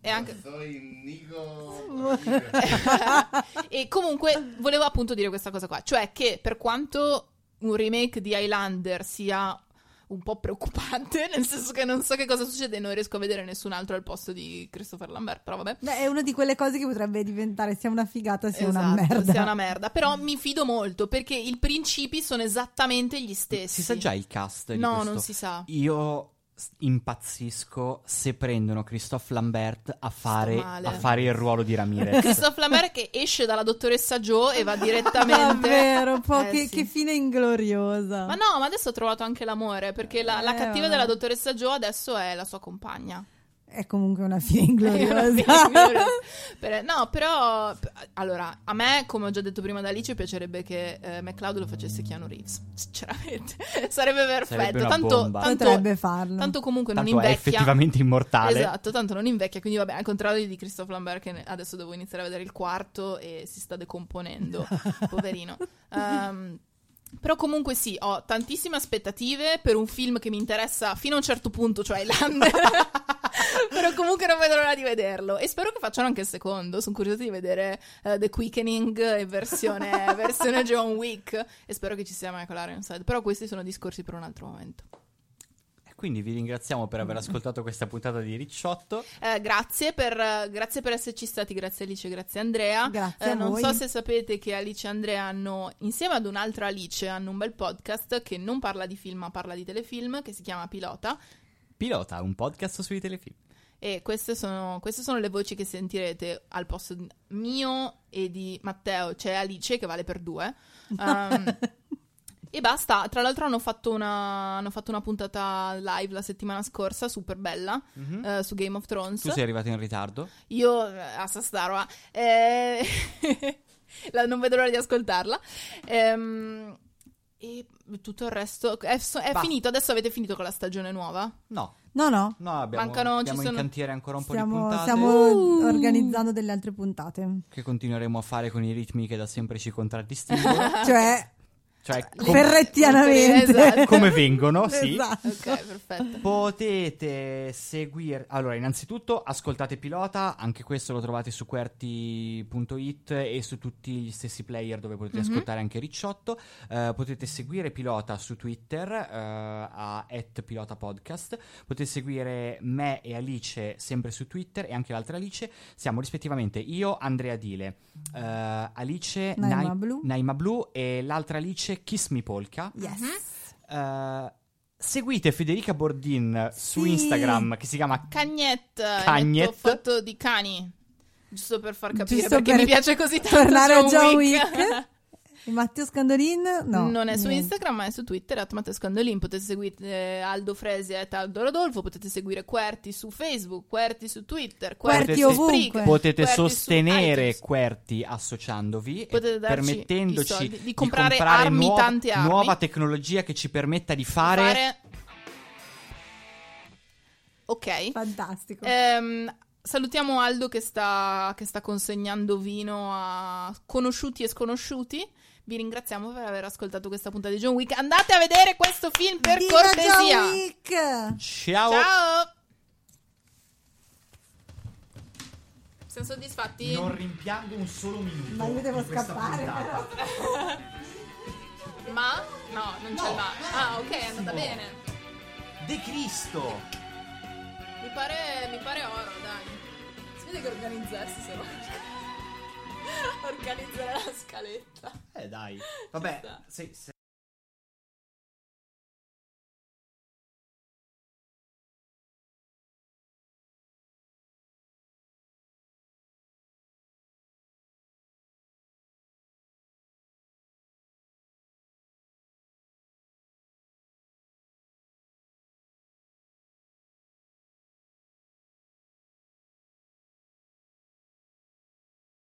E anche... e comunque volevo appunto dire questa cosa qua, cioè che per quanto un remake di Highlander sia un po' preoccupante, nel senso che non so che cosa succede e non riesco a vedere nessun altro al posto di Christopher Lambert, però vabbè.
Beh, è una di quelle cose che potrebbe diventare sia una figata sia una
Esatto,
merda.
sia una merda. Però mi fido molto perché i principi sono esattamente gli stessi.
Si sa già il cast di
No,
questo?
non si sa.
Io impazzisco se prendono Christophe Lambert a fare, a fare il ruolo di Ramirez.
Christophe Lambert che esce dalla dottoressa Joe e va direttamente.
Davvero, po'
Eh,
che,
sì.
che fine ingloriosa.
Ma no, ma adesso ho trovato anche l'amore, perché la, la
Eh,
cattiva
vabbè.
della dottoressa Joe adesso è la sua compagna.
È comunque una fine
È
ingloriosa.
Per- no, però, allora, a me, come ho già detto prima da Alice, piacerebbe che eh, McLeod lo facesse Keanu Reeves, sinceramente. Sarebbe perfetto.
Sarebbe una
tanto,
bomba.
tanto,
Potrebbe farlo.
tanto comunque
Tanto
non
è
invecchia.
effettivamente immortale.
Esatto, tanto non invecchia, quindi vabbè, al contrario di Christophe Lambert che adesso devo iniziare a vedere il quarto e si sta decomponendo, poverino. Ehm, però comunque sì, ho tantissime aspettative per un film che mi interessa fino a un certo punto, cioè Highlander. Però comunque non vedo l'ora di vederlo. E spero che facciano anche il secondo. Sono curiosa di vedere eh, The Quickening in versione, versione John Wick. E spero che ci sia Michael Ironside. Però questi sono discorsi per un altro momento.
E Quindi vi ringraziamo per aver ascoltato questa puntata di Ricciotto.
Eh, grazie, per, grazie per esserci stati, grazie Alice, grazie Andrea.
Grazie
Eh,
a
non
voi.
so se sapete che Alice e Andrea hanno, insieme ad un'altra Alice, hanno un bel podcast che non parla di film ma parla di telefilm, che si chiama Pilota.
Pilota, un podcast sui telefilm.
E queste sono, queste sono le voci che sentirete al posto mio e di Matteo. C'è Alice che vale per due. Um, e basta. Tra l'altro hanno fatto, una, hanno fatto una puntata live la settimana scorsa, super bella, eh, su Game of Thrones.
Tu sei arrivato in ritardo.
Io eh, a Sastarwa. Eh, non vedo l'ora di ascoltarla. Ehm, e tutto il resto è, so- è finito. Adesso avete finito con la stagione nuova.
No,
No, no.
no, abbiamo,
Mancano- ci
abbiamo in
sono-
cantiere ancora un po' di
Stiamo,
puntate
stiamo
Uh.
organizzando delle altre puntate.
che continueremo a fare con i ritmi che da sempre ci contraddistinguono.
Cioè,
cioè,
Le-
com-
ferrettianamente.
Esatto.
come vengono, sì.
Esatto.
Ok, perfetto.
Potete seguire. Allora, innanzitutto ascoltate Pilota, anche questo lo trovate su QWERTY.it e su tutti gli stessi player dove potete
Mhm.
ascoltare anche Ricciotto. Eh, potete seguire Pilota su Twitter eh, a @pilotapodcast. Potete seguire me e Alice sempre su Twitter e anche l'altra Alice. Siamo rispettivamente io, Andrea Dile, eh, Alice
Naima
Nai-
Blu.
Naima Blu e l'altra Alice Kiss Me Polka.
Yes.
Eh, seguite Federica Bordin su
Sì.
Instagram che si chiama
Cagnet.
Cagnet.
Ho fatto di cani. Giusto per far capire
Giusto
perché
per
mi piace così tanto
tornare a
John
John
Wick.
Matteo Scandolin? No.
non è su
niente.
Instagram, ma è su Twitter, at Matteo Scandolin. Potete seguire eh, Aldo Fresi e Aldo Rodolfo. Potete seguire Querti su Facebook, Querti su Twitter,
Querti
su
ovunque.
Spreaker,
potete
Querti
sostenere. QWERTY associandovi e
Potete
permettendoci
soldi, di comprare armi,
nuova,
tante armi.
nuova tecnologia che ci permetta di fare,
Fare- Ok.
Fantastico.
Ehm, salutiamo Aldo che sta, che sta consegnando vino a conosciuti e sconosciuti. Vi ringraziamo per aver ascoltato questa puntata di John Wick. Andate a vedere questo film per
Viva
cortesia.
John Wick!
ciao
Ciao. Siamo soddisfatti?
non rimpiango un solo minuto
Ma io devo scappare,
puntata.
Ma? No, non c'è
No.
il ma. Ah, ok, è andata
No.
bene.
De Cristo
Mi pare, mi pare oro, dai. Si vede che organizzarsi se no. Organizzare la scaletta.
eh dai vabbè se- se-